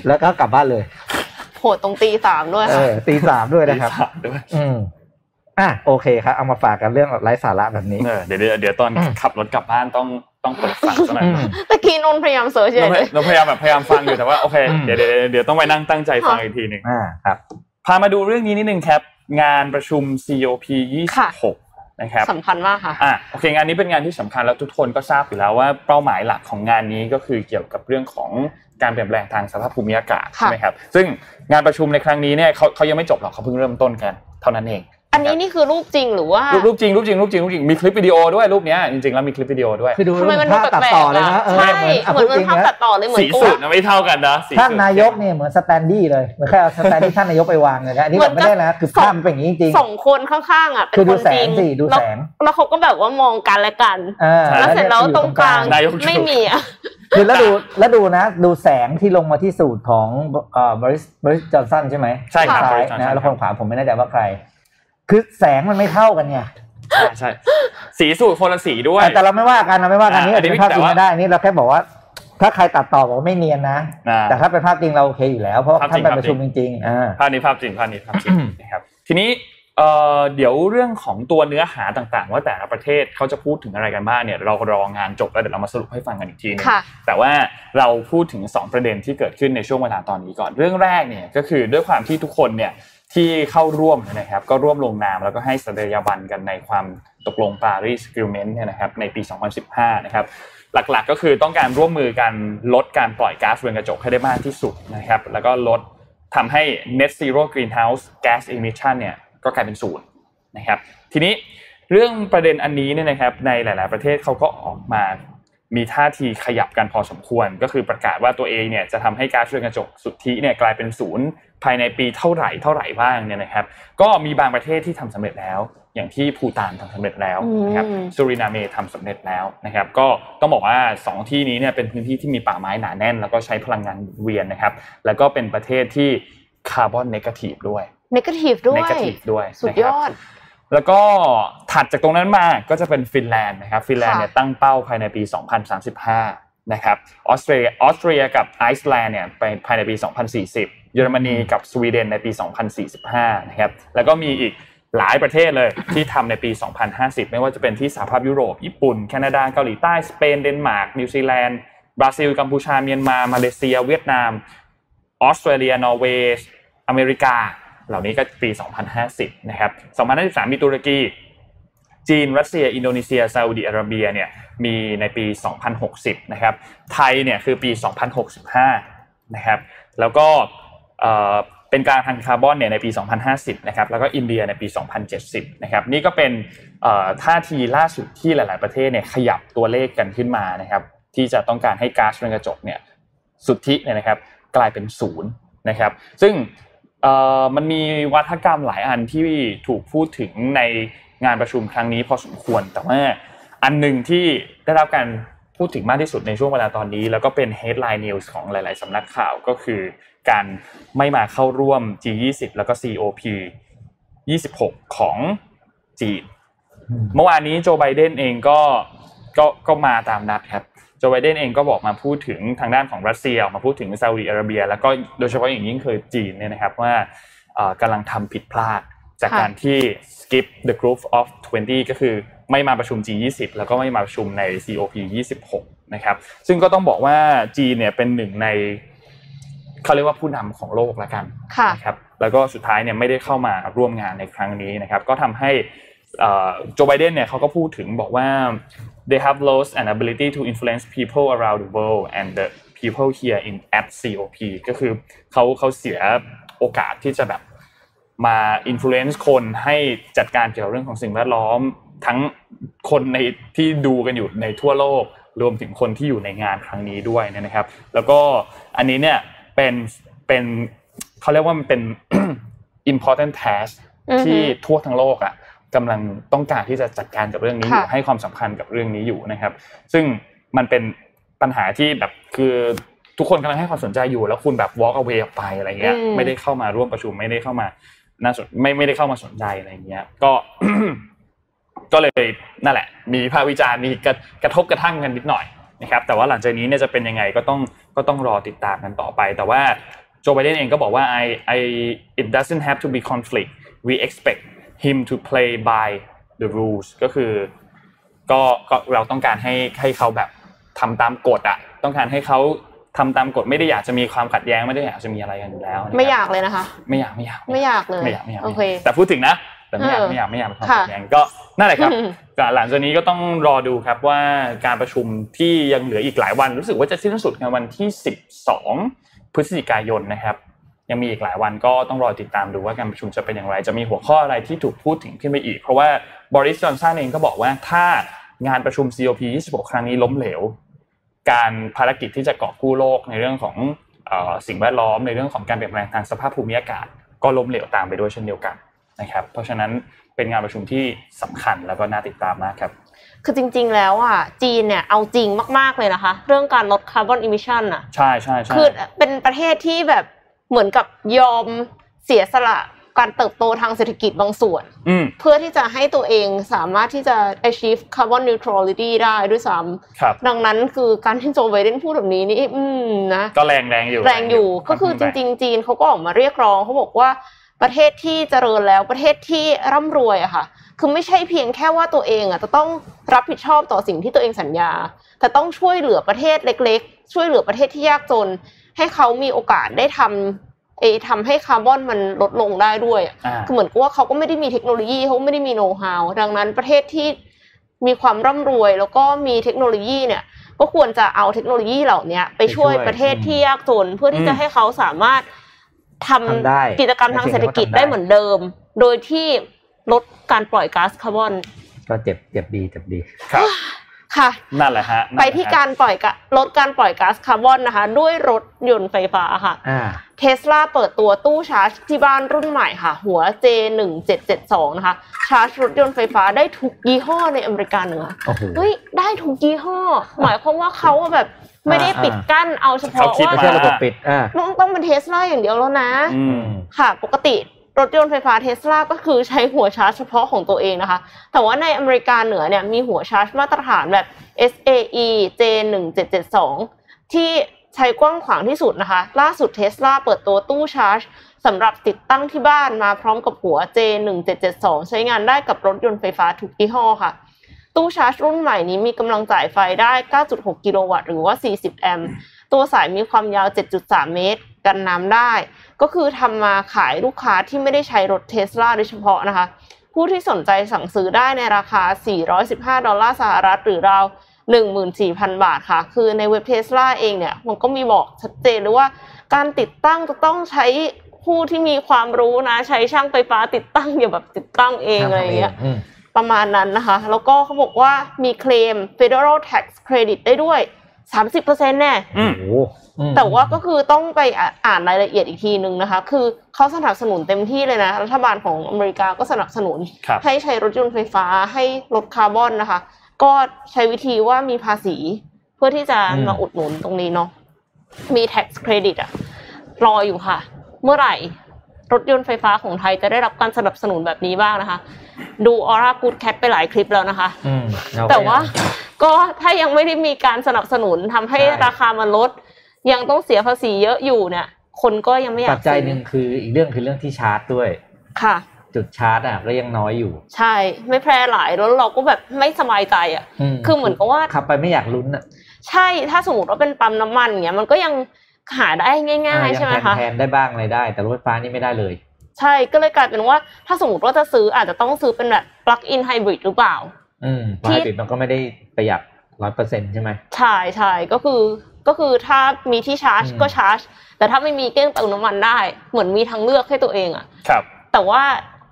แล้วก็กลับบ้านเลย โหดตรงตีสามด้วยเอค่ะอตีสามด้วยนะครับตีสามด้วยอืมอะโอเคครับเอามาฝากกันเรื่องไร้สาระแบบนี้เออเดี๋ยวเดี๋ยวเดี๋ยวตอนอืมขับรถกลับบ้านต้อง ต้องเปิดฟังซะหน่อยอืมตะกี้นนท์พยายามเสิร์ชเราเลยเราพยายามแบบพยายามฟังอยู่แต่ว่าโอเคอืมเดี๋ยวเดี๋ยวเดี๋ยวต้องไปนั่งตั้งใจฟังอีกทีหนึ่งอ่าครับพามาดูเรื่องนี้นิดนึงครับ งานประชุม COP ค่ะ26นะครับสำคัญมากค่ะอะโอเคงานนี้เป็นงานที่สำคัญแล้วทุกคนก็ทราบอยู่แล้วว่าเป้าหมายหลักของงานนี้ก็คือเกี่ยวกับเรื่องของการเปลี่ยนแปลงทางสภาพภูมิอากาศค่ะใช่ไหมครับซึ่งงานประชุมในครั้งนี้เนี่ยเขาเขายังไม่จบหรอกเขาเพิ่งเริ่มต้นกัน เท่านั้นเอง อันนี้นี่คือรูปจริงหรือว่ารูปรูปจริงรูปจริงรูปจริงรูปจริงมีคลิปวิดีโอด้วยรูปเนี้ยจริงๆแล้วมีคลิปวิดีโอด้วยคือดูทำไมมันดูภาพแปตัดลต่อกเลยๆนะอะเออใช่เหมือนอะเหมือนพูดมันจริงภาพนะตัดต่อเลยเหมือนสีตัวสุดนะไม่เท่ากันนะสีท่านสุดนายกเนี่ยเหมือนสแตนดี้เลยเหมือนแค่เอาสแตนดี้ท่านนายกไปวางเลยนะอันนี้แบบไม่ได้นะคือภาพมันเป็นอย่างนี้จริงสองคนข้างๆอะเป็นคือดูคนแสจริงงสิดูแล้วแสงแล้วเขาก็แบบว่ามองกันและกันเออแล้วเสร็จแล้วตรงกลางนายกไม่มีอะคือแล้วดูแล้วดูนะดูแสงที่ลงมาที่สูตรของเอ่อบริสบริสจอห์นสันใช่ไหมใช่ครับซ้ายใช่นะแล้วคนขวาผมไม่แน่ใจว่าใคร คือแสงมันไม่เท่ากันไงใช่ใช่สีสูตรคนละสีด้วย แต่เราไม่ว่ากันเราไม่ว่ากันอ่านี่อันนี้เป็นภาพจริงแต่ว่าไม่ได้นี่เราแค่บอกว่า ถ้าใครตัดต่อบอกว่าไม่เนียนนะอ่าแต่ถ้าเป็นภาพจริงเราโอเคอยู่แล้วเพราะว่าภาพจท่ารินงไปประชุมจริงๆอ่าภาพนี้ภาพจริงภาพนี้ภาพจริงนะครับทีนี้เอ่อเดี๋ยวเรื่องของตัวเนื้อหาต่างๆ ว่าแต่ละประเทศเขาจะพูดถึงอะไรกันบ้างเนี่ยเรารองานจบแล้วเดี๋ยวเรามาสรุปให้ฟังกันอีกทีหนึงค่ะแต่ว่าเราพูดถึง 2 ประเด็นที่เกิดขึ้นในช่วงเวลาตอนนี้ก่อนเรื่องแรกเนี่ยก็คือด้วยความที่ทุกคนเนี่ย ที่เข้าร่วมนะครับก็ร่วมลงนามแล้วก็ให้สัญญาบันกันในความตกลง Paris Agreement เนี่ยนะครับในปี 2015 นะครับหลักๆก็คือต้องการร่วมมือกันลดการปล่อยก๊าซเรือนกระจกให้ได้มากที่สุดนะครับแล้วก็ลดทำให้ net zero greenhouse gas emission เนี่ยก็กลายเป็นศูนย์นะครับทีนี้เรื่องประเด็นอันนี้เนี่ยนะครับในหลาย ๆ ประเทศเขาก็ออกมามีท่าทีขยับกันพอสมควร ก็คือประกาศว่าตัวเองเนี่ยจะทำให้ก๊าซเรือนกระจกสุทธิเนี่ยกลายเป็นศูนย์ ภายในปีเท่าไหร่เท่าไหร่บ้างเนี่ยนะครับ ก็มีบางประเทศที่ทำสำเร็จแล้ว อย่างที่ภูตานทำสำเร็จแล้วนะครับอืมซูรินาเมทำสำเร็จแล้วนะครับ ก็ต้องบอกว่า 2 ที่นี้เนี่ยเป็นพื้นที่ที่มีป่าไม้หนาแน่น แล้วก็ใช้พลังงานหมุนเวียนนะครับ แล้วก็เป็นประเทศที่ carbon negative ด้วย negative ด้วยเนกาทีฟด้วยสุดนะครับยอดแล้วก็ถัดจากตรงนั้นมาก็จะเป็นฟินแลนด์นะครับฟินแลนด์เนี่ยตั้งเป้าภายในปี 2035 นะครับออสเตรียออสเตรียกับไอซ์แลนด์เนี่ยไปภายในปี 2040 เยอรมนีกับสวีเดนในปี 2045 นะครับแล้วก็มีอีกหลายประเทศเลยที่ทำในปี 2050 ไม่ว่าจะเป็นที่สหภาพยุโรป ญี่ปุ่น แคนาดา เกาหลีใต้ สเปน เดนมาร์ก นิวซีแลนด์ บราซิล กัมพูชา เมียนมา มาเลเซีย เวียดนาม ออสเตรเลีย นอร์เวย์ อเมริกา เหล่านี้ก็ปี 2050 นะครับ 2053 มีตุรกี จีน รัสเซีย อินโดนีเซีย ซาอุดิอาระเบีย เนี่ย มีในปี 2060 นะครับ ไทย เนี่ย คือปี 2065 นะครับ แล้วก็ เป็นการทางคาร์บอนเนี่ยในปี 2050 นะครับ แล้วก็อินเดียในปี 2070 นะครับ นี่ก็เป็นท่าทีล่าสุดที่หลาย ๆ ประเทศเนี่ยขยับตัวเลขกันขึ้นมานะครับ ที่จะต้องการให้ก๊าซเรือนกระจกเนี่ยสุทธิเนี่ยนะครับกลายเป็นศูนย์นะครับ ซึ่งมันมีวัฒกรรมหลายอันที่ถูกพูดถึงในงานประชุมครั้งนี้พอสมควร แต่ว่าอันหนึ่งที่ได้รับการ พูดถึงมากที่สุดในช่วงเวลาตอนนี้ แล้วก็เป็น headline news ของหลาย ๆสำนักข่าวก็คือ การไม่มาเข้าร่วม G20 แล้วก็ COP 26 ของจีนเมื่อวานนี้โจไบเดนเองก็ก็ก็มาตามนัดครับโจไบเดนเองก็บอกมาพูดถึงทางด้านของรัสเซียออกมาพูดถึงซาอุดิอาระเบีย แล้วก็โดยเฉพาะอย่างยิ่งคือจีนเนี่ยนะครับว่ากำลังทำผิดพลาด จากการที่ skip the group of 20 ก็คือไม่มาประชุม G20 แล้วก็ไม่มาประชุมใน COP 26นะครับ ซึ่งก็ต้องบอกว่าจีนเนี่ยเป็นหนึ่งในเขาเรียกว่าผู้นำของโลกละกันนะครับ แล้วก็สุดท้ายเนี่ยไม่ได้เข้ามาร่วมงานในครั้งนี้นะครับ ก็ทำให้โจไบเดนเนี่ยเขาก็พูดถึงบอกว่า they have lost an ability to influence people around the world and the people here in at COP ก็คือเขาเขาเสียโอกาสที่จะแบบ มา influence คนให้จัดการเกี่ยวกับเรื่องของสิ่งแวดล้อม ทั้งคนในที่ดูกันอยู่ในทั่วโลก รวมถึงคนที่อยู่ในงานครั้งนี้ด้วยนะครับ แล้วก็อันนี้เนี่ยเป็นเป็นเขาเรียกว่ามันเป็น important task ที่ทั่วทั้งโลกอะกำลังต้องการที่จะจัดการกับเรื่องนี้อยู่ให้ความสำคัญกับเรื่องนี้อยู่นะครับ ซึ่งมันเป็นปัญหาที่แบบคือทุกคนกำลังให้ความสนใจอยู่ แล้วคุณแบบ walk away ออกไปอะไรเงี้ยไม่ได้เข้ามาร่วมประชุมไม่ได้เข้ามา น่าสนไม่ไม่ได้เข้ามาสนใจอะไรเงี้ย ก็ ก็เลยนั่นแหละ มีภาควิจารณ์มีกระทบกระทั่งกันนิดหน่อยนะครับแต่ว่าหลังจากนี้เนี่ยจะเป็นยังไงก็ต้องก็ต้องรอติดตามกันต่อไป แต่ว่าโจไบเดนเองก็บอกว่า I I it doesn't have to be conflict we expect him to play by the rules ก็คือก็ก็เราต้องการให้ให้เขาแบบทำตามกฎอะต้องการให้เขา ทำตามกฎไม่ได้อยากจะมีความขัดแย้งไม่ได้อยากจะมีอะไรกันอยู่แล้ว ไม่อยากเลยนะคะ ไม่อยากไม่อยากไม่อยากเลยไม่อยากไม่อยากโอเคแต่พูดถึงนะแต่ไม่อยากไม่อยากไม่อยากความขัดแย้งก็นั่นแหละครับหลังจากนี้ก็ต้องรอดูครับว่าการประชุมที่ยังเหลืออีกหลายวัน รู้สึกว่าจะสิ้นสุดในวันที่ 12 พฤศจิกายนนะครับ ยังมีอีกหลายวันก็ต้องรอติดตามดูว่าการประชุมจะเป็นอย่างไร จะมีหัวข้ออะไรที่ถูกพูดถึงขึ้นไปอีก เพราะว่าบอริสจอห์นสันเองก็บอกว่าถ้างานประชุม COP 26 ครั้งนี้ล้มเหลว การภารกิจที่จะกอบกู้โลกในเรื่องของสิ่งแวดล้อมในเรื่องของการเปลี่ยนแปลงทางสภาพภูมิอากาศ ก็ล้มเหลวตามไปด้วยเช่นเดียวกันนะครับ เพราะฉะนั้นเป็นงานประชุมที่สำคัญแล้วก็น่าติดตามมากครับคือจริง ๆ แล้วอะจีนเนี่ยเอาจริงมากๆเลยนะคะ เรื่องการลด carbon emission อะใช่ใช่ใช่คือเป็นประเทศที่แบบเหมือนกับยอมเสียสละ การเติบโตทางเศรษฐกิจบางส่วน เพื่อที่จะให้ตัวเองสามารถที่จะ achieve carbon neutrality ได้ด้วยซ้ำดังนั้นคือการที่โจไบเดนพูดแบบนี้นี่อืมนะก็แรงแรงอยู่ แรงอยู่ก็คือจริง ๆ จีนเขาก็ออกมาเรียกร้องเขาบอกว่าประเทศที่เจริญแล้วประเทศที่ร่ำรวยอะค่ะ คือไม่ใช่เพียงแค่ว่าตัวเองอะจะต้องรับผิดชอบต่อสิ่งที่ตัวเองสัญญา แต่ต้องช่วยเหลือประเทศเล็ก ๆ ช่วยเหลือประเทศที่ยากจน ให้เขามีโอกาสได้ทำ เอทำให้คาร์บอนมันลดลงได้ด้วยคือเหมือนกับว่าเขาก็ไม่ได้มีเทคโนโลยีเขาไม่ได้มีโน้ตฮาวดังนั้นประเทศที่มีความร่ำรวยแล้วก็มีเทคโนโลยีเนี่ยก็ควรจะเอาเทคโนโลยีเหล่านี้ไปช่วยประเทศที่ยากจนเพื่อที่จะให้เขาสามารถทำกิจกรรมทางเศรษฐกิจได้เหมือนเดิม โดยที่ลดการปล่อยก๊าซคาร์บอน ก็เจ็บเจ็บดีเจ็บดีครับค่ะ นั่นแหละฮะ ไปที่การปล่อยลดการปล่อยก๊าซคาร์บอนนะคะ ด้วยรถยนต์ไฟฟ้าค่ะ เทสลาเปิดตัวตู้ชาร์จที่บ้านรุ่นใหม่ค่ะ หัว J1772 นะคะ ชาร์จรถยนต์ไฟฟ้าได้ทุกยี่ห้อในอเมริกาเหนือเฮ้ย ได้ทุกยี่ห้อ หมายความว่าเขาแบบไม่ได้ปิดกั้นเอาเฉพาะว่าระบบปิดต้องต้องเป็นเทสลาอย่างเดียวแล้วนะค่ะ ปกติรถยนต์ไฟฟ้าเทสลาก็คือใช้หัวชาร์จเฉพาะของตัวเองนะคะ แต่ว่าในอเมริกาเหนือเนี่ยมีหัวชาร์จมาตรฐานแบบ SAE J1772 ที่ ใช้กว้างขวางที่สุดนะคะ ล่าสุดเทสลาเปิดตัวตู้ชาร์จสำหรับติดตั้งที่บ้านมาพร้อมกับหัว J1772 ใช้งานได้กับรถยนต์ไฟฟ้าทุกยี่ห้อค่ะ ตู้ชาร์จรุ่นใหม่นี้มีกำลังจ่ายไฟได้ 9.6 กิโลวัตต์หรือว่า 40 แอมป์ตัวสายมีความยาว 7.3 เมตร กันน้ำได้ ก็คือทำมาขายลูกค้าที่ไม่ได้ใช้รถเทสลาโดยเฉพาะนะคะ ผู้ที่สนใจสั่งซื้อได้ในราคา 415 ดอลลาร์สหรัฐหรือราว 14,000 บาทค่ะ คือในเว็บเทสลาเองเนี่ย มันก็มีบอกชัดเจนเลยว่า การติดตั้งจะต้องใช้ผู้ที่มีความรู้นะ ใช้ช่างไฟฟ้าติดตั้งอย่าแบบติดตั้งเองอะไรเงี้ยประมาณนั้นนะคะ แล้วก็เขาบอกว่ามีเคลม Federal Tax Credit ได้ด้วยสามสิบเปอร์เซ็นต์แน่แต่ว่าก็คือต้องไปอ่านรายละเอียดอีกทีนึงนะคะ คือเขาสนับสนุนเต็มที่เลยนะ รัฐบาลของอเมริกาก็สนับสนุน ให้ใช้รถยนต์ไฟฟ้าให้ลดคาร์บอนนะคะ ก็ใช้วิธีว่ามีภาษีเพื่อที่จะมาอุดหนุนตรงนี้เนาะมี tax credit อะรออยู่ค่ะ เมื่อไหร่รถยนต์ไฟฟ้าของไทยจะได้รับการสนับสนุนแบบนี้บ้างนะคะ ดูออร่ากูดแคทไปหลายคลิปแล้วนะคะแต่ว่าก็ถ้ายังไม่ได้มีการสนับสนุนทำให้ใช่ราคามันลด ยังต้องเสียภาษีเยอะอยู่เนี่ย คนก็ยังไม่อยาปักจจัยซื้อหนึ่งคืออีกเรื่องคือเรื่องที่ชาร์จด้วย ค่ะ จุดชาร์จอะก็ยังน้อยอยู่ ใช่ ไม่แพร่หลายแล้วเราก็แบบไม่สบายใจอะ คือเหมือนกับว่าขับไปไม่อยากลุ้นอะ ใช่ถ้าสมมติว่าเป็นปั๊มน้ำมันเงี้ยมันก็ยังหาได้ง่าย ๆ ใช่ไหมอะคะยังแทนๆได้บ้างอะไรได้ แต่รถไฟฟ้านี่ไม่ได้เลย ใช่ก็เลยกลายเป็นว่าถ้าสมมติว่าจะซื้ออาจจะต้องซื้อเป็นแบบ plug in hybrid หรือเปล่า อืมที่ไฮบริดมันก็ไม่ได้ประหยัดร้อยเปอร์เซ็นต์ใช่ไหมใช่ใช่ก็คือก็คือถ้ามีที่ชาร์จอืมก็ชาร์จ แต่ถ้าไม่มีเก้งเติมน้ำมันได้ เหมือนมีทางเลือกให้ตัวเองอะครับ แต่ว่า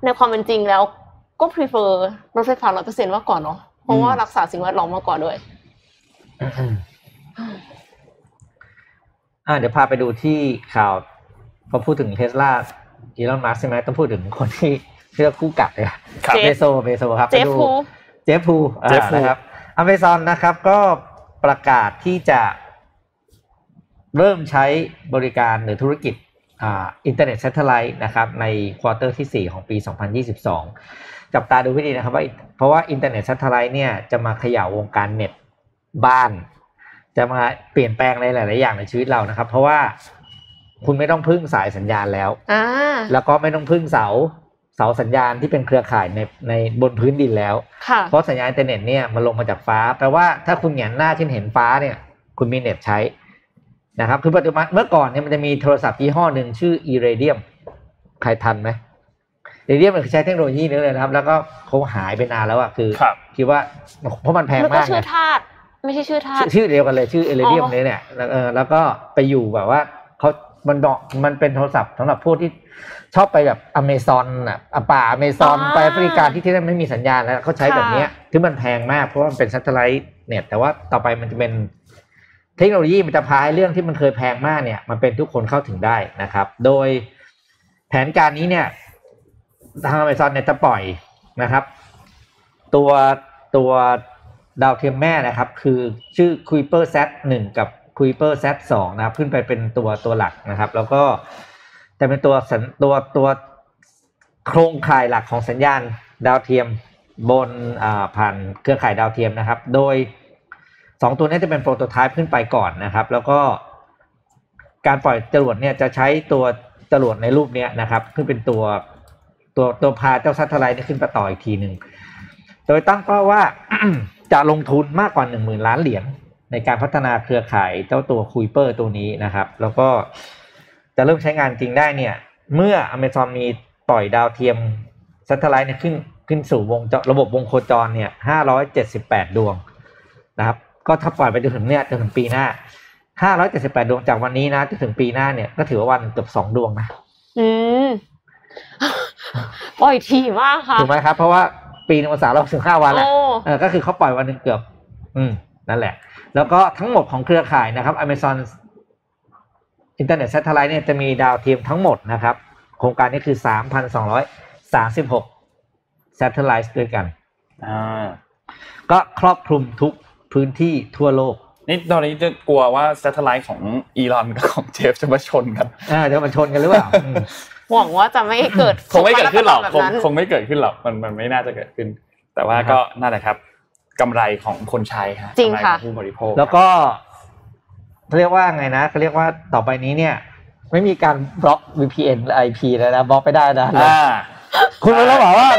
ในความเป็นจริงแล้วก็ prefer รถไฟฟ้าร้อยเปอร์เซ็นต์มากกว่าเนาะเพราะว่ารักษาสิ่งแวดล้อมมากกว่าด้วยอ่าเดี๋ยวพาไปดูที่ข่าวพอพูดถึงเทสลาอีลอนมัสใช่ไหมต้องพูดถึงคนที่เชื่อคู่กัดเลยอะครับเจฟเบโซสเบโซสครับเจฟไปดูฟูเจฟฟูอ่าเจฟฟูนะครับอเมซอนนะครับก็ประกาศที่จะเริ่มใช้บริการหรือธุรกิจ อ่าอินเทอร์เน็ต satellite นะครับใน quarter ที่ 4 ของปี 2022 จับตาดูให้ดีนะครับว่าเพราะว่าอินเทอร์เน็ต satellite เนี่ยจะมาเขย่าวงการเน็ตบ้าน จะมาเปลี่ยนแปลงในหลาย ๆ อย่างในชีวิตเรานะครับ เพราะว่าคุณไม่ต้องพึ่งสายสัญญาณแล้วอ่าแล้วก็ไม่ต้องพึ่งเสาเสาสัญญาณที่เป็นเครือข่ายในในบนพื้นดินแล้วค่ะเพราะสัญญาณอินเทอร์เน็ตเนี่ยมันลงมาจากฟ้าแปลว่าถ้าคุณแหงนหน้าที่เห็นฟ้าเนี่ย คุณมีเน็ตใช้ นะครับคือปัจจุบันเมื่อก่อนเนี่ยมันจะมีโทรศัพท์ยี่ห้อหนึ่งชื่อ Iridium ใครทันไหม Iridium มันคือใช้เทคโนโลยีนี้เลยนะครับ แล้วก็เขาหายไปนานแล้วอะคือครับคิดว่าเพราะมันแพงแล้วก็มากชื่ไงอธาตุไม่ใช่ชื่อธาตุชื่อเดียวกันเลยชื่อ Iridium อ๋อเนี่ยเนี่ยแล้วเออแล้วก็ไปอยู่แบบว่าเขามันดอกมันเป็นโทรศัพท์สำหรับพวกที่ชอบไปแบบอเมซอนอะอะป่าอเมซอนไปแอฟริกาที่ที่นั่นไม่มีสัญญาณแล้วเขาใช้แบบเนี้ยที่มันแพงมากเพราะว่ามันเป็น satellite เน็ตแต่ว่าต่อไปมันจะเป็น เทคโนโลยีมันจะพาให้เรื่องที่มันเคยแพงมากเนี่ย มันเป็นทุกคนเข้าถึงได้นะครับ โดยแผนการนี้เนี่ยทางอเมซอนเนี่ยจะปล่อยนะครับ ตัวตัวดาวเทียมแม่นะครับ คือชื่อ Kuiper Z 1กับ Kuiper Z 2นะครับ ขึ้นไปเป็นตัวตัวหลักนะครับ แล้วก็จะเป็นตัวสัญตัวตัวโครงข่ายหลักของสัญญาณดาวเทียมบนผ่านเครือข่ายดาวเทียมนะครับ โดย สองตัวนี้จะเป็นโปรโตไทป์ขึ้นไปก่อนนะครับ แล้วก็การปล่อยจรวดเนี่ยจะใช้ตัวจรวดในรูปเนี้ยนะครับ ขึ้นเป็นตัวตัวตัวพาเจ้า satellite นี่ขึ้นไปต่ออีกทีหนึ่งโดยตั้งเป้าว่าจะลงทุนมากกว่าหนึ่งหมื่นล้านเหรียญในการพัฒนาเครือข่ายเจ้าตัวคุยเปอร์ตัวนี้นะครับ แล้วก็จะเริ่มใช้งานจริงได้เนี่ย เมื่อ Amazon มีปล่อยดาวเทียม satellite เนี่ยขึ้นขึ้นสู่วงจรระบบวงโคจรเนี่ยห้าร้อยเจ็ดสิบแปดดวงนะครับ ก็ถ้าปล่อยไปจนถึงเนี่ยจนถึงปีหน้าห้าร้อยเจ็ดสิบแปดดวงจากวันนี้นะจนถึงปีหน้าเนี่ยก็ถือว่าวันเกือบสองดวงนะอืมปล่อยทีมากค่ะถูกไหมครับ เพราะว่าปีหนึงวันสามร้อยสิบห้าวันแหละโอ้เออก็คือเขาปล่อยวันหนึ่งเกือบ อืมนั่นแหละ แล้วก็ทั้งหมดของเครือข่ายนะครับ Amazon Internet Satellite เนี่ยจะมีดาวเทียมทั้งหมดนะครับ โครงการนี้คือ3,236 Satellite ด้วยกันอ่าก็ครอบคลุมทุก พื้นที่ทั่วโลกนี่ตอนนี้จะกลัวว่า s a t เท l ไลท์ของอีลอนกับของเจฟจะมาชนกันอ่าจะมาชนกันหรือเปล่าอืมหวังว่าจะไม่เกิดคงไม่เกิดขึ้นหรอกแบบคงนั้นคงไม่เกิดขึ้นหรอกมันมันไม่น่าจะเกิดขึ้น แต่ว่านะครับก็นั่นแหละครับกำไรของคนใช้ฮะจริงกำไขค่ะอผู้บริโภค แล้วก็เขาเรียกว่าไงนะเขาเรียกว่าต่อไปนี้เนี่ย ไม่มีการบล็อก VPN IP แล้วนะบล็อกไม่ได้นะอ่าคุณรู้แล้วเหรอว่า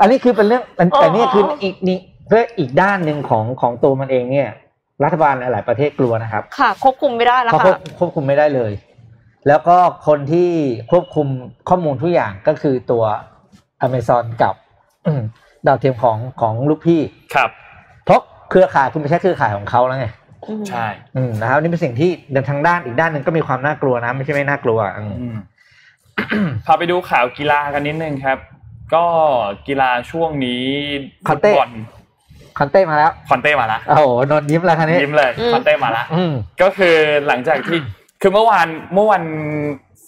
อันนี้คือเป็นเรื่องอันอ๋อแต่นี่คืออีกนี่ เพื่ออีกด้านหนึ่งของของตัวมันเองเนี่ย รัฐบาลหลาย ๆ ประเทศกลัวนะครับ ค่ะ ควบคุมไม่ได้แล้วเขาควค่ะบควบคุมไม่ได้เลย แล้วก็คนที่ควบคุมข้อมูลทุกอย่างก็คือตัว Amazon กับดาวเทียมของของลูกพี่ครับ เพราะเครือข่ายคุณไม่ใช่เครือข่ายของเขาแล้วไงใช่อืมนะครับนี่เป็นสิ่งที่เดินทางด้านอีกด้านหนึ่งก็มีความน่ากลัวนะ ไม่ใช่ไม่น่ากลัวอืมอืมพาไปดูข่าวกีฬากันนิดนึงครับ ก็กีฬาช่วงนี้คอนเต้ฟุตบอล คอนเต้มาแล้วคอนเต้มาละโอ้โหนนท์ยิ้มแล้วคันนี้ยิ้มเลยอืมคอนเต้มาละอืมก็คือหลังจากที่คือเมื่อวานเมื่อวัน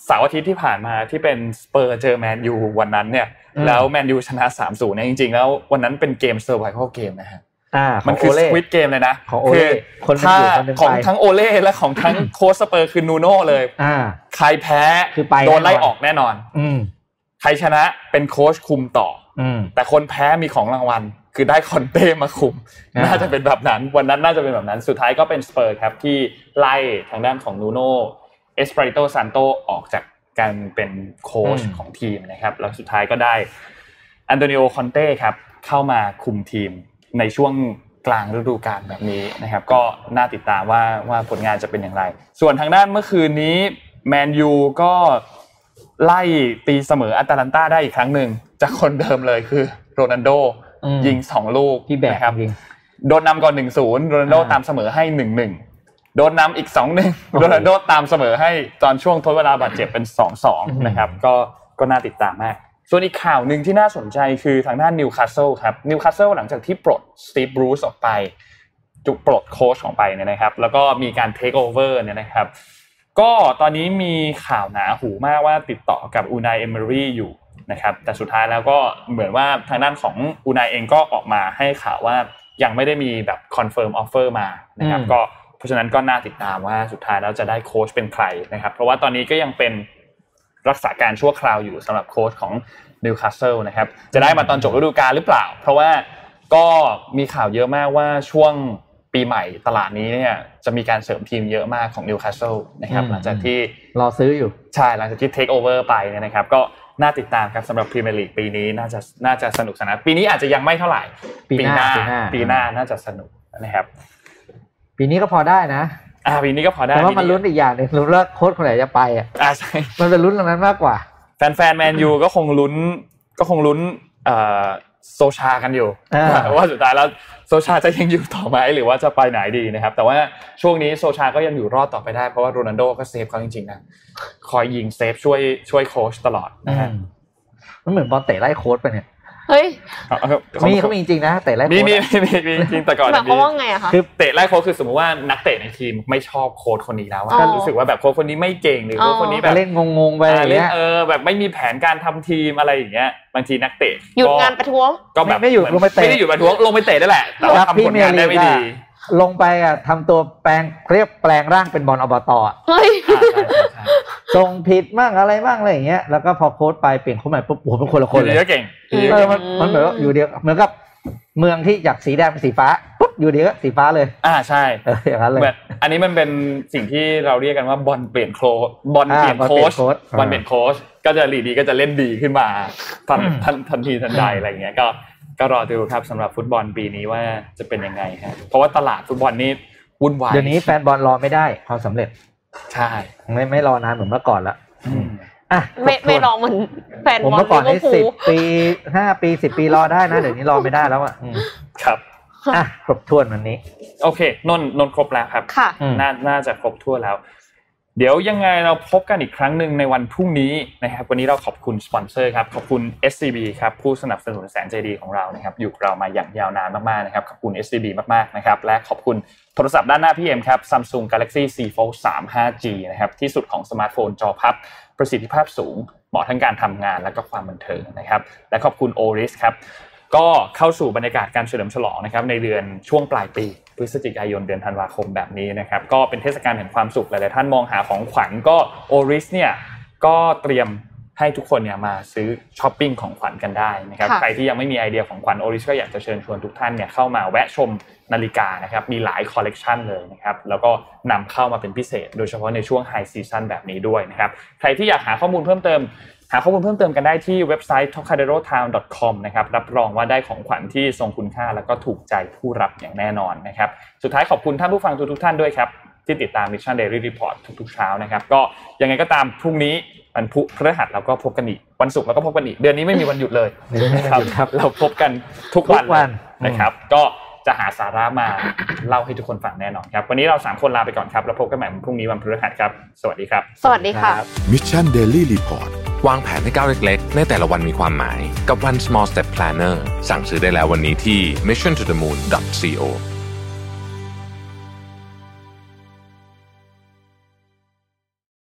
เสาร์อาทิตย์ที่ผ่านมาที่เป็นสเปอร์เจอแมนยูวันนั้นเนี่ยอืมแล้วแมนยูชนะ3-0เนี่ยจริงๆ แล้ววันนั้นเป็นเกมเซอร์ไ a เ a ลเกมนะฮะอ่าขมัอนงคืโออสเล่ควิตเกมเลยนะของโอเล่คนหนึ่งถ้าอยู่คนหนึ่งของไปทั้งโอเล่และของทั้งโค้ชสเปอร์คือนูโน่เลยอ่าใครแพ้คือไปโดนไล่แน่นอนออกแน่นอนอืมใครชนะเป็นโค้ชคุมต่ออืมแต่คนแพ้มีของรางวัล คือได้คอนเต้มาคุมอ่าน่าจะเป็นแบบนั้น วันนั้นน่าจะเป็นแบบนั้น สุดท้ายก็เป็นสเปอร์ครับที่ไล่ทางด้านของนูโนเอสปริโตซันโตออกจากการเป็นโค้ชของทีมนะครับ แล้วสุดท้ายก็ได้อันโตนิโอคอนเต้ครับเข้ามาคุมทีมในช่วงกลางฤดูกาลแบบนี้นะครับ ก็น่าติดตามว่าว่าผลงานจะเป็นอย่างไร ส่วนทางด้านเมื่อคืนนี้แมนยูก็ไล่ตีเสมออัตแลนตาได้อีกครั้งหนึ่งจากคนเดิมเลยคือโรนัลโดอืม ยิงสองลูกพี่แบกนะครับจริงโดนนำก่อนหนึ่งศูนย์โรนัลโดอ่าตามเสมอให้หนึ่งหนึ่งโดนนำอีกสองหนึ่งโอ้โหโรนัลโดตามเสมอให้ตอนช่วงทดเวลาบาดเจ็บเป็นสองสองอืมนะครับ ก็ก็น่าติดตามมาก ส่วนอีกข่าวหนึ่งที่น่าสนใจคือทางด้านนิวคาสเซิลครับนิวคาสเซิลหลังจากที่ปลดสตีฟบรูซออกไป จุกปลดโค้ชของไปเนี่ยนะครับ แล้วก็มีการเทคโอเวอร์เนี่ยนะครับ ก็ตอนนี้มีข่าวหนาหูมากว่าติดต่อกับอูนายเอเมอรี่อยู่ นะครับแต่สุดท้ายแล้วก็เหมือนว่าทางด้านของอูนายเองก็ออกมาให้ข่าวว่ายังไม่ได้มีแบบ confirm offer มานะครับอืมก็เพราะฉะนั้นก็น่าติดตามว่าสุดท้ายแล้วจะได้โค้ชเป็นใครนะครับเพราะว่าตอนนี้ก็ยังเป็นรักษาการชั่วคราวอยู่สำหรับโค้ชของนิวคาสเซิลนะครับจะได้มาตอนจบฤดูกาลหรือเปล่า เพราะว่าก็มีข่าวเยอะมากว่าช่วงปีใหม่ตลาดนี้เนี่ยจะมีการเสริมทีมเยอะมากของนิวคาสเซิลนะครับอืมหลังจากที่รอซื้ออยู่ใช่หลังจากที่เทคโอเวอร์ไปเนี่ยนะครับก็ น่าติดตามครับสำหรับพรีเมียร์ลีกปีนี้น่าจะน่าจะสนุกสนานปีนี้อาจจะยังไม่เท่าไหร่ปีหน้าปีหน้าปีหน้าน่าจะสนุกนะครับ ปีนี้ก็พอได้นะอ่าปีนี้ก็พอได้แต่ว่ามันลุ้นอีกอย่างหนึ่งลุ้นว่าโค้ชคนไหนจะไปอะอ่าใช่มันเป็นลุ้นตรงนั้นมากกว่า แฟนๆแมนยูก็คงลุ้นก็คงลุ้นเอ่อ โซชากันอยู่อ่าว่าสุดท้ายแล้วโซชาจะยังอยู่ต่อไหมหรือว่าจะไปไหนดีนะครับ แต่ว่าช่วงนี้โซชาก็ยังอยู่รอดต่อไปได้เพราะว่าโรนัลโดก็ save เขาจริงๆนะคอยยิง save ช่วยช่วยโค้ชตลอดนะฮะอืมมันเหมือนบอลเตะไล่โค้ชไปเนี่ย เฮ้ยเอาเอามีเขามีจริงๆนะเตะไล่มีโค้ชมีอะมีมีมีจริงแต่ก่อนหมายความว่าไงอะคะคือเตะไล่โค้ชคือสมมติว่านักเตะในทีมไม่ชอบโค้ชคนนี้แล้วอะอ๋อก็รู้สึกว่าแบบโค้ชคนนี้ไม่เก่งหรือโค้ชคนนี้แบก็บเล่นงงๆไปอะไรอ่าอย่างเล่นเงี้ยเออแบบไม่มีแผนการทำทีมอะไรอย่างเงี้ยบางทีนักเตะหยุดก็งานประท้วงก็แบบไม่ไม่หยุดลงไปเตะไม่ได้หยุดประท้วงลงไปเตะได้แหละแต่ว่าครับทำผลงานได้ไม่ดี ลงไปอะทำตัวแปลงเรียกแปลงร่างเป็นบอลอบตอะเฮ้ยอ่าใช่ใช่ใช่ส่งผิดมั่งอะไรมั่งอะไรอย่างเงี้ยแล้วก็พอโค้ชไปเปลี่ยนโค้ชใหม่ปุ๊บโอ้โหเป็นคนละคนอยู่เลดียก็เก่งอืมเออมันมันเหมือนว่าอยู่เดียวเหมือนกับเมืองที่จากสีแดงเป็นสีฟ้าปุ๊บอยู่ดีก็สีฟ้าเลย อ่าใช่เอออย่างนั้นเลยเหมือนอันนี้มันเป็นสิ่งที่เราเรียกกันว่าบอลเปลี่ยนโคชบอลอ่าเปลี่ยนบอลโค้เปลี่ยชนโค้ชบอลเปลี่ยนโค้ชก็จะลีดีก็จะเล่นดีขึ้นมาทันทันทันทีทันใดอะไรอย่างเงี้ยก็ ก็รอดูครับสำหรับฟุตบอลปีนี้ว่าจะเป็นยังไงฮะเพราะว่าตลาดฟุตบอลนี่วุ่นวายเดี๋ยวนี้แฟนบอลรอไม่ได้ความสำเร็จ ใช่ไม่ไม่รอนานเหมือนเมื่อก่อนละอืมอะไม่ครบถ้วนไม่รอเหมือนแฟนผมบอลเมื่อก่อนนี่ลิเวอร์พูสิบปีห้าปีสิบปีรอได้นะเดี๋ยวนี้รอไม่ได้แล้วอะอืมครับอะครบถ้วนวันนี้ โอเคนนท์นนท์ครบแล้วครับค่ะอืมน่าน่าจะครบถ้วนแล้ว เดี๋ยวยังไงเราพบกันอีกครั้งหนึ่งในวันพรุ่งนี้นะครับ วันนี้เราขอบคุณสปอนเซอร์ครับ ขอบคุณ SCB ครับผู้สนับสนุนแสนใจดีของเรานะครับ อยู่เรามาอย่างยาวนานมากๆนะครับ ขอบคุณ SCB มากๆนะครับ และขอบคุณโทรศัพท์ด้านหน้าพี่เอ็มครับ Samsung Galaxy Z Fold 3 5G นะครับ ที่สุดของสมาร์ทโฟนจอพับ ประสิทธิภาพสูง เหมาะทั้งการทำงานและก็ความบันเทิงนะครับ และขอบคุณ Oris ครับ ก็เข้าสู่บรรยากาศการเฉลิมฉลองนะครับในเดือนช่วงปลายปี พฤศจิกายนเดือนธันวาคมแบบนี้นะครับก็เป็นเทศกาลแห่งความสุขหลายๆท่านมองหาของขวัญก็ Oris เนี่ยก็เตรียมให้ทุกคนเนี่ยมาซื้อช้อปปิ้งของขวัญกันได้นะครับค่ะใครที่ยังไม่มีไอเดียของขวัญ Oris ก็อยากจะเชิญชวนทุกท่านเนี่ยเข้ามาแวะชมนาฬิกานะครับมีหลายคอลเลกชันเลยนะครับแล้วก็นำเข้ามาเป็นพิเศษ โดยเฉพาะในช่วง high season แบบนี้ด้วยนะครับใครที่อยากหาข้อมูลเพิ่มเติม หาข้อมูลเพิ่มเติมกันได้ที่เว็บไซต์ tocaderotown.com นะครับรับรองว่าได้ของขวัญที่ทรงคุณค่า แล้วก็ถูกใจผู้รับอย่างแน่นอนนะครับสุดท้ายขอบคุณท่านผู้ฟังทุกๆท่านด้วยครับที่ติดตาม Mission Daily Report ทุกๆเช้านะครับก็ยังไงก็ตามพรุ่งนี้วันพุธพฤหัสเราก็พบกันอีกวันศุกร์เราก็พบกันอีกเดือนนี้ไม่มีวันหยุดเลยเดือนนี้ไม่มีวันหยุดครับเราพบกันทุกวันทุกวันเลยนะครับ ก็ จะหาสาระมาเล่าให้ทุกคนฟังแน่นอนครับ วันนี้เราสามคนลาไปก่อนครับ แล้วพบกันใหม่วันพรุ่งนี้วันพฤหัสครับ สวัสดีครับ สวัสดีค่ะ Mission Daily Report วางแผนให้ก้าวเล็กๆ ในแต่ละวันมีความหมาย กับ one small step planner สั่งซื้อได้แล้ววันนี้ที่ mission to the moon co